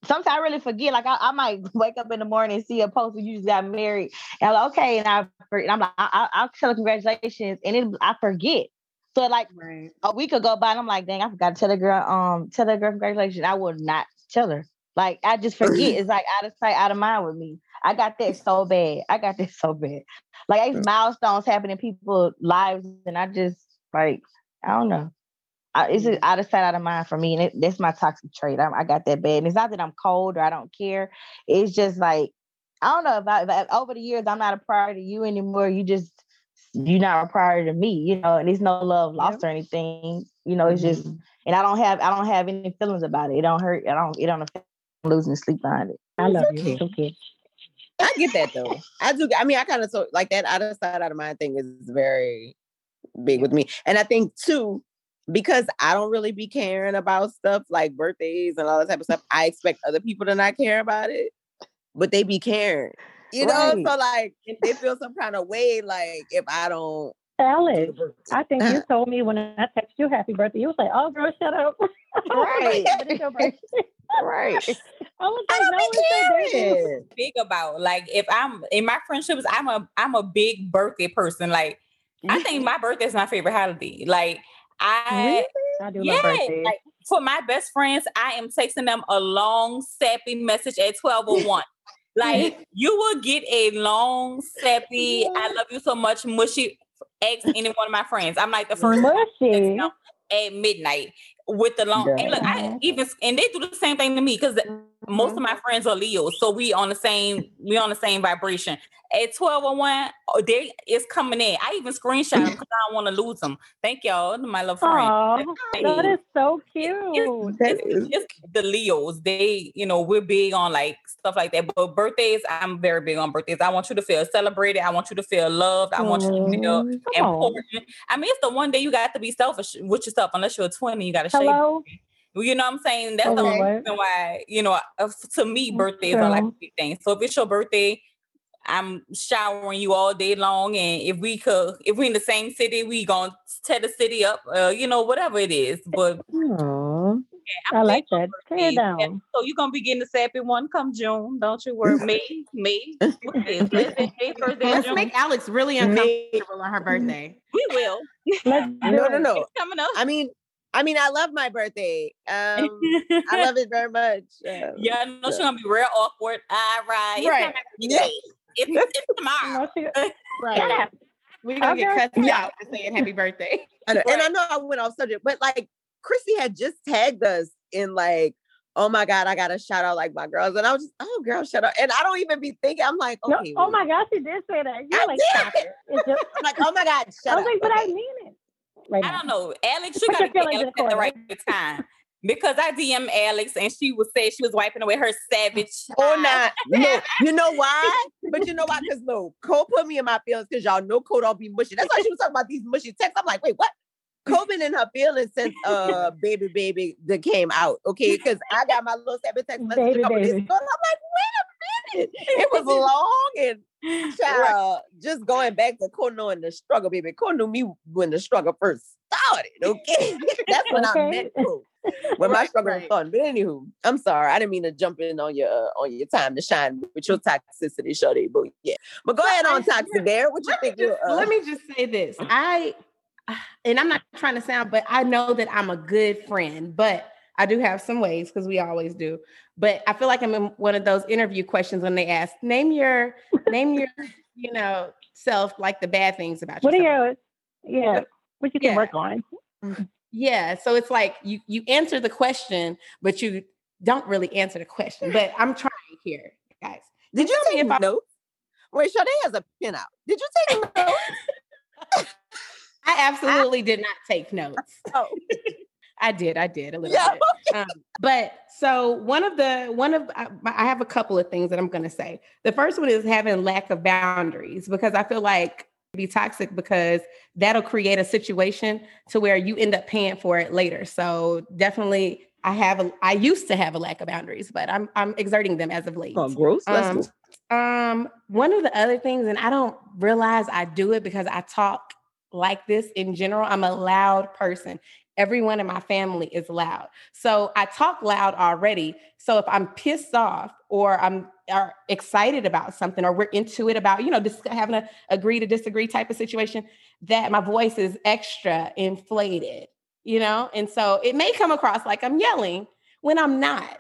Speaker 4: Sometimes I really forget. Like I, I, might wake up in the morning and see a post where you just got married, and I'm like, okay, and I, and I'm like, I, will tell her congratulations, and it, I forget. So like right. a week ago, by, and I'm like, dang, I forgot to tell the girl, um, tell the girl congratulations. I will not tell her. Like I just forget. it's like out of sight, out of mind with me. I got that so bad. I got that so bad. Like these milestones happen in people's lives, and I just like I don't know. I, it's just out of sight, out of mind for me, and it, that's my toxic trait. I, I, got that bad. And it's not that I'm cold or I don't care. It's just like I don't know. If over the years I'm not a priority to you anymore, you just you're not a priority to me. You know, and there's no love lost yep. or anything. You know, it's mm-hmm. just and I don't have I don't have any feelings about it. It don't hurt. I don't. It don't affect losing sleep behind it.
Speaker 1: I love okay. you. It's okay.
Speaker 2: I get that though. I do. I mean, I kind of so like that out of sight, out of mind thing is very big with me. And I think too, because I don't really be caring about stuff like birthdays and all that type of stuff, I expect other people to not care about it, but they be caring. You know, so like they feel some kind of way, like if I don't.
Speaker 1: Alex, I think you told me when I texted you happy birthday, you was like, "Oh, girl, shut up."
Speaker 2: Right. right.
Speaker 1: I was like, I
Speaker 5: no, it's big about like if I'm in my friendships, I'm a I'm a big birthday person. Like I think my birthday is my favorite holiday. Like I,
Speaker 1: really? I do yeah, birthday.
Speaker 5: Like, for my best friends, I am texting them a long sappy message at 1201. Like you will get a long sappy, I love you so much, mushy ex any one of my friends. I'm like the first
Speaker 1: mushy
Speaker 5: at midnight with the long. Yeah. And look, I even and they do the same thing to me because mm-hmm. most of my friends are Leos, so we on the same we on the same vibration. At twelve oh one, oh, they is coming in. I even screenshot them because I don't want to lose them. Thank y'all, my love friend.
Speaker 1: Aww, that is so cute.
Speaker 5: It's, it's, it's, the Leos. They, you know, we're big on like stuff like that. But birthdays, I'm very big on birthdays. I want you to feel celebrated. I want you to feel loved. I want you to feel important. I mean, it's the one day you got to be selfish with yourself. Unless you're 20, you got to
Speaker 1: Hello?
Speaker 5: You know what I'm saying? That's the reason why, you know, uh, to me, birthdays are like big things. So if it's your birthday, I'm showering you all day long. And if we could, if we're in the same city, we gonna tear the city up, uh, you know, whatever it is. But
Speaker 1: Aww. Yeah, I like that. Tear down.
Speaker 5: So you're gonna be getting the sappy one come June. Don't you worry. Me, me. Let's
Speaker 3: make Alex really uncomfortable on her birthday.
Speaker 5: We will.
Speaker 2: no, no, no. It's coming up. I mean, I mean, I love my birthday. Um, I love it very much. Um,
Speaker 5: yeah, I know so. she's gonna be real awkward. All right,
Speaker 2: right.
Speaker 5: Yeah. It's, it's tomorrow.
Speaker 3: right. We're gonna okay. get cussed out for saying happy birthday.
Speaker 2: I right. And I know I went off subject, but like Chrissy had just tagged us in like, oh my God, I gotta shout out like my girls. And I was just, oh girl, shut up. And I don't even be thinking, I'm like, okay.
Speaker 1: No, oh my God, she did say that. You're I like,
Speaker 2: did. Just, I'm like, oh my God, shut
Speaker 1: I was
Speaker 2: up.
Speaker 1: like, but okay. I mean it.
Speaker 5: Right I don't know. Alex, you gotta get Alex at the right time. Because I DM Alex and she would say she was wiping away her savage.
Speaker 2: Oh, not. No, you know why? But you know why? Because no, Cole put me in my feelings because y'all know Cole don't be mushy. That's why she was talking about these mushy texts. I'm like, wait, what? Cole been in her feelings since uh baby baby that came out. Okay, because I got my little savage text message baby, a couple baby. days ago. I'm like, wait a It was long and Child, just going back to Kono and the struggle, baby. Kono me when the struggle first started. Okay, that's when okay. I met Ko. When right, my struggle right. was fun. But anywho, I'm sorry. I didn't mean to jump in on your uh, on your time to shine with your toxicity, Shorty. But yeah, but go ahead on toxic there. What you think?
Speaker 3: Just, uh, let me just say this. I and I'm not trying to sound, but I know that I'm a good friend, but I do have some ways because we always do. But I feel like I'm in one of those interview questions when they ask, name your, name your, you know, self like the bad things about
Speaker 1: what
Speaker 3: yourself.
Speaker 1: What are your, yeah, what you can yeah. work on.
Speaker 3: Mm-hmm. Yeah. So it's like you you answer the question, but you don't really answer the question. But I'm trying here, guys.
Speaker 2: Did you take notes? Wait, Sade has a pin out. Did you take notes?
Speaker 3: I absolutely did not take notes. Oh. I did. I did a little yeah. bit. Um, but so one of the one of I, I have a couple of things that I'm going to say. The first one is having lack of boundaries because I feel like be toxic because that'll create a situation to where you end up paying for it later. So definitely I have a I used to have a lack of boundaries, but I'm I'm exerting them as of late.
Speaker 2: Oh, gross.
Speaker 3: Um, um one of the other things, and I don't realize I do it because I talk like this in general. I'm a loud person. Everyone in my family is loud. So I talk loud already. So if I'm pissed off or I'm are excited about something or we're into it about, you know, just having a agree to disagree type of situation, that my voice is extra inflated, you know? And so it may come across like I'm yelling when I'm not.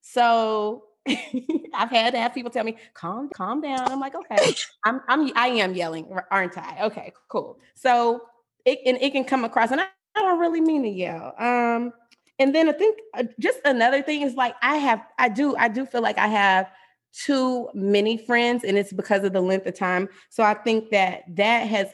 Speaker 3: So I've had to have people tell me, calm, calm down. I'm like, okay, I'm, I'm, I am yelling, aren't I? Okay, cool. So it, and it can come across, and I, I don't really mean to yell. Um, and then I think uh, just another thing is like I have, I do, I do feel like I have too many friends, and it's because of the length of time. So I think that that has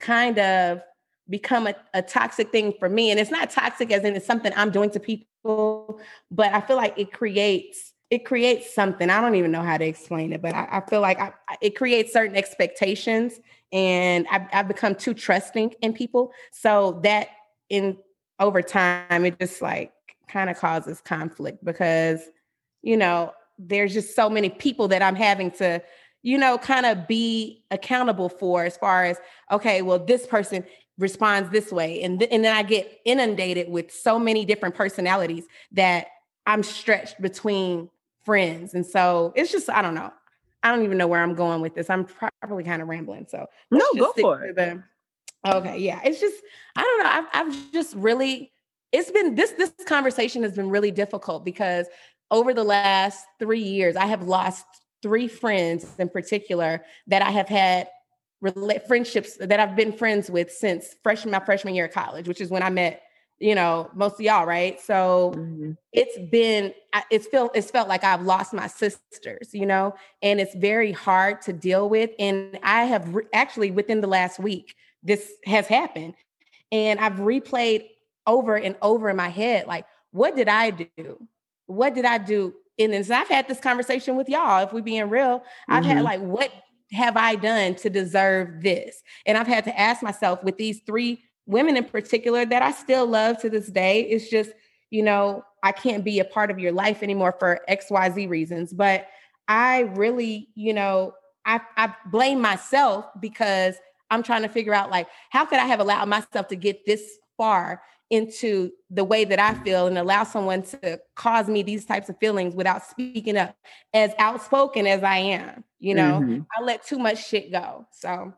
Speaker 3: kind of become a, a toxic thing for me. And it's not toxic as in it's something I'm doing to people, but I feel like it creates it creates something. I don't even know how to explain it, but I, I feel like I, it creates certain expectations, and I've, I've become too trusting in people. So that in over time, it just like kind of causes conflict because, you know, there's just so many people that I'm having to, you know, kind of be accountable for as far as, okay, well, this person responds this way. And, th- and then I get inundated with so many different personalities that I'm stretched between friends. And so it's just, I don't know. I don't even know where I'm going with this. I'm probably kind of rambling. So
Speaker 2: no, go for it. The,
Speaker 3: okay, yeah. It's just I don't know. I've I've just really it's been this this conversation has been really difficult because over the last three years I have lost three friends in particular that I have had friendships that I've been friends with since freshman my freshman year of college, which is when I met you know, most of y'all, right? So mm-hmm. it's been, it's felt, it's felt like I've lost my sisters, you know, and it's very hard to deal with. And I have re- actually within the last week, this has happened, and I've replayed over and over in my head, like, what did I do? What did I do? And then I've had this conversation with y'all. If we're being real, mm-hmm. I've had mm-hmm. like, what have I done to deserve this? And I've had to ask myself with these three women in particular that I still love to this day. It's just, you know, I can't be a part of your life anymore for XYZ reasons. But I really, you know, I, I blame myself because I'm trying to figure out like, how could I have allowed myself to get this far into the way that I feel and allow someone to cause me these types of feelings without speaking up as outspoken as I am. You know, mm-hmm. I let too much shit go. So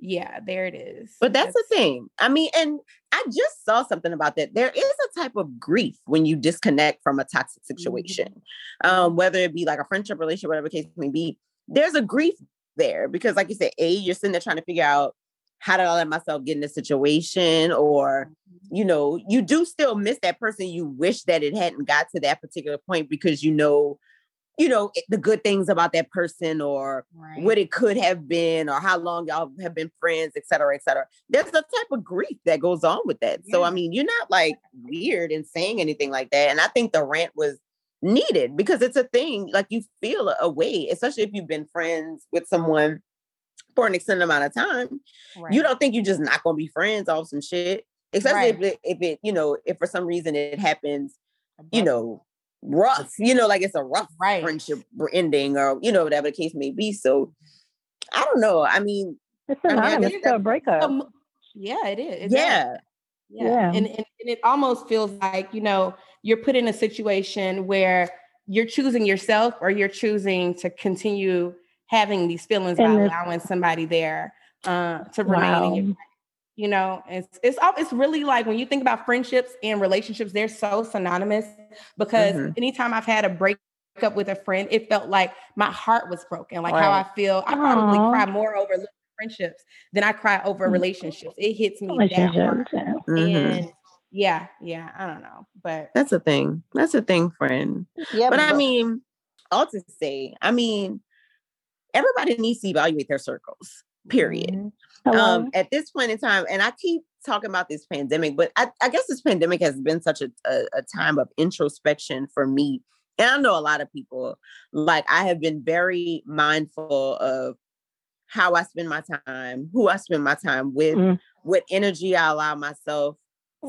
Speaker 3: yeah, there it is.
Speaker 2: But that's, that's the thing. I mean, and I just saw something about that. There is a type of grief when you disconnect from a toxic situation, mm-hmm. um, whether it be like a friendship relationship, whatever case may be. There's a grief there because, like you said, a you're sitting there trying to figure out how did I let myself get in this situation, or mm-hmm. you know, you do still miss that person. You wish that it hadn't got to that particular point because you know you know the good things about that person or right. what it could have been or how long y'all have been friends et cetera et cetera there's a type of grief that goes on with that yeah. so i mean you're not like weird in saying anything like that and i think the rant was needed because it's a thing like you feel a, a way especially if you've been friends with someone for an extended amount of time right. you don't think you're just not going to be friends off some shit especially right. if, it, if it you know if for some reason it happens you know rough, you know, like it's a rough right. friendship ending or, you know, whatever the case may be. So I don't know. I mean,
Speaker 1: it's synonymous to a breakup. Um,
Speaker 3: yeah, it is.
Speaker 2: yeah.
Speaker 3: yeah. Yeah. And, and, and it almost feels like, you know, you're put in a situation where you're choosing yourself or you're choosing to continue having these feelings and by allowing somebody there uh, to remain wow. in your you know it's it's it's really like when you think about friendships and relationships they're so synonymous because mm-hmm. anytime i've had a break up with a friend it felt like my heart was broken like right. how i feel i probably cry more over friendships than i cry over mm-hmm. relationships it hits me down mm-hmm. and yeah yeah i don't know but
Speaker 2: that's a thing that's a thing friend yeah but, but i mean all to say i mean everybody needs to evaluate their circles period mm-hmm um, at this point in time, and I keep talking about this pandemic, but I, I guess this pandemic has been such a, a, a time of introspection for me. And I know a lot of people, like I have been very mindful of how I spend my time, who I spend my time with, mm. what energy I allow myself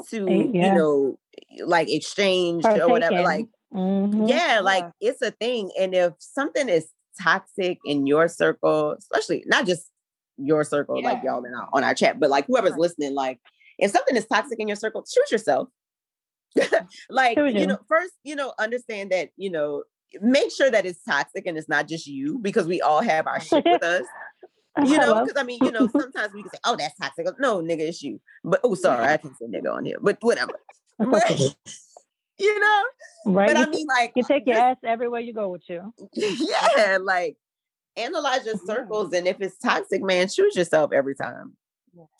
Speaker 2: to, yeah. you know, like exchange or whatever. Like, mm-hmm. yeah, like it's a thing. And if something is toxic in your circle, especially not just your circle, yeah. like y'all in our, on our chat, but like whoever's listening, like if something is toxic in your circle, choose yourself. like you know, first, you know, understand that you know, make sure that it's toxic and it's not just you because we all have our shit with us. You know, because I mean, you know, sometimes we can say, "Oh, that's toxic." Oh, no, nigga, it's you. But oh, sorry, I can say nigga on here, but whatever. But, you know, right? But I mean, like,
Speaker 1: you take your ass everywhere you go with you.
Speaker 2: Yeah, like analyze your circles, and if it's toxic, man, choose yourself every time.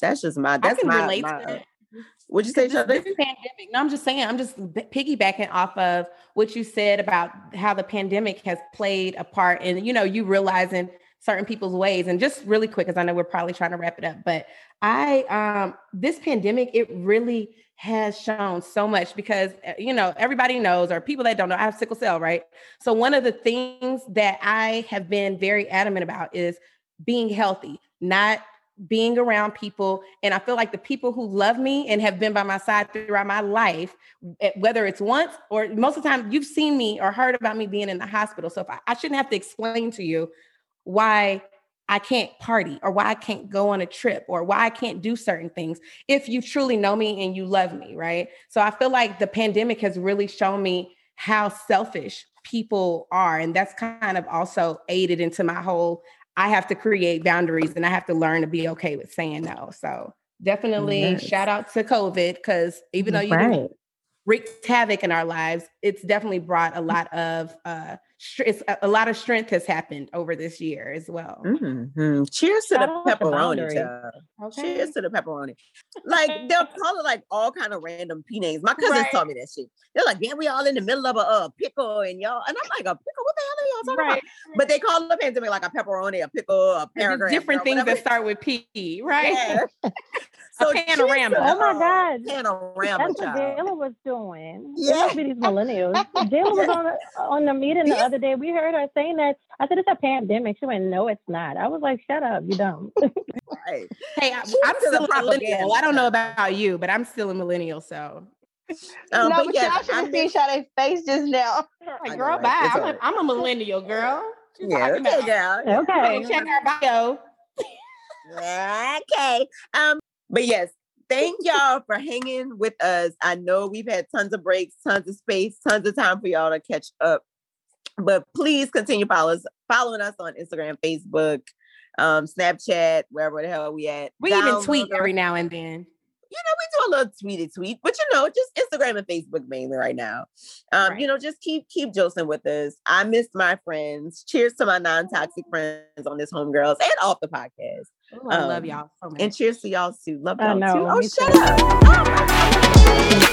Speaker 2: That's just my. That's my. my Would you say, this,
Speaker 3: this pandemic? No, I'm just saying. I'm just piggybacking off of what you said about how the pandemic has played a part in, you know, you realizing certain people's ways. And just really quick, because I know we're probably trying to wrap it up, but I, um, this pandemic, it really has shown so much because eh, you know everybody knows or people that don't know i have sickle cell right so one of the things that i have been very adamant about is being healthy not being around people. And I feel like the people who love me and have been by my side throughout my life, eh, whether it's once or most of the time, you've seen me or heard about me being in the hospital. So if I, I shouldn't have to explain to you why I can't party or why I can't go on a trip or why I can't do certain things if you truly know me and you love me, right? So I feel like the pandemic has really shown me how selfish people are. And that's kind of also aided into my whole I have to create boundaries and I have to learn to be okay with saying no. So definitely yes. shout out to COVID because even though you right. wreaked havoc in our lives, it's definitely brought a lot of uh, it's a, a, lot of strength has happened over this year as well.
Speaker 2: Mm-hmm. Cheers to Shout the pepperoni. Okay. Cheers to the pepperoni. Like they'll call it like all kind of random P names. My cousins right. told me that shit. They're like, yeah, we all in the middle of a uh, pickle and y'all, and I'm like, a pickle? What the hell are y'all talking right. about? But they call the pandemic like a pepperoni, a pickle, a paragraph.
Speaker 3: Different things that start with P, right?
Speaker 2: Yeah.
Speaker 3: so a panorama.
Speaker 1: Oh my God.
Speaker 2: Panorama.
Speaker 1: That's what Jayla was doing. Yeah. It must be these millennials. Jayla was on the, on the meeting the other day. We heard her saying that. I said, it's a pandemic. She went, no, it's not. I was like, shut up. You don't.
Speaker 3: right. Hey, I, am still a millennial. I don't know about you, but I'm still a millennial. So.
Speaker 4: Um, no, but, but yes, y'all should have seen Sade's face just now.
Speaker 3: Like, girl, know, bye. I'm a, I'm a millennial girl.
Speaker 2: She's yeah, okay, girl.
Speaker 1: Okay.
Speaker 3: Check our bio.
Speaker 2: okay. Um, but yes, thank y'all for hanging with us. I know we've had tons of breaks, tons of space, tons of time for y'all to catch up. But please continue follow us, following us on Instagram, Facebook, um, Snapchat, wherever the hell we at.
Speaker 3: We Download even tweet every now and then.
Speaker 2: You know, we do a little tweety tweet, but you know, just Instagram and Facebook mainly right now. Um, right. you know, just keep keep Josing with us. I miss my friends. Cheers to my non-toxic friends on this homegirls and off the podcast.
Speaker 3: Ooh, I um, love y'all so much.
Speaker 2: And cheers to y'all too. Love y'all too. Oh, shut up. Oh,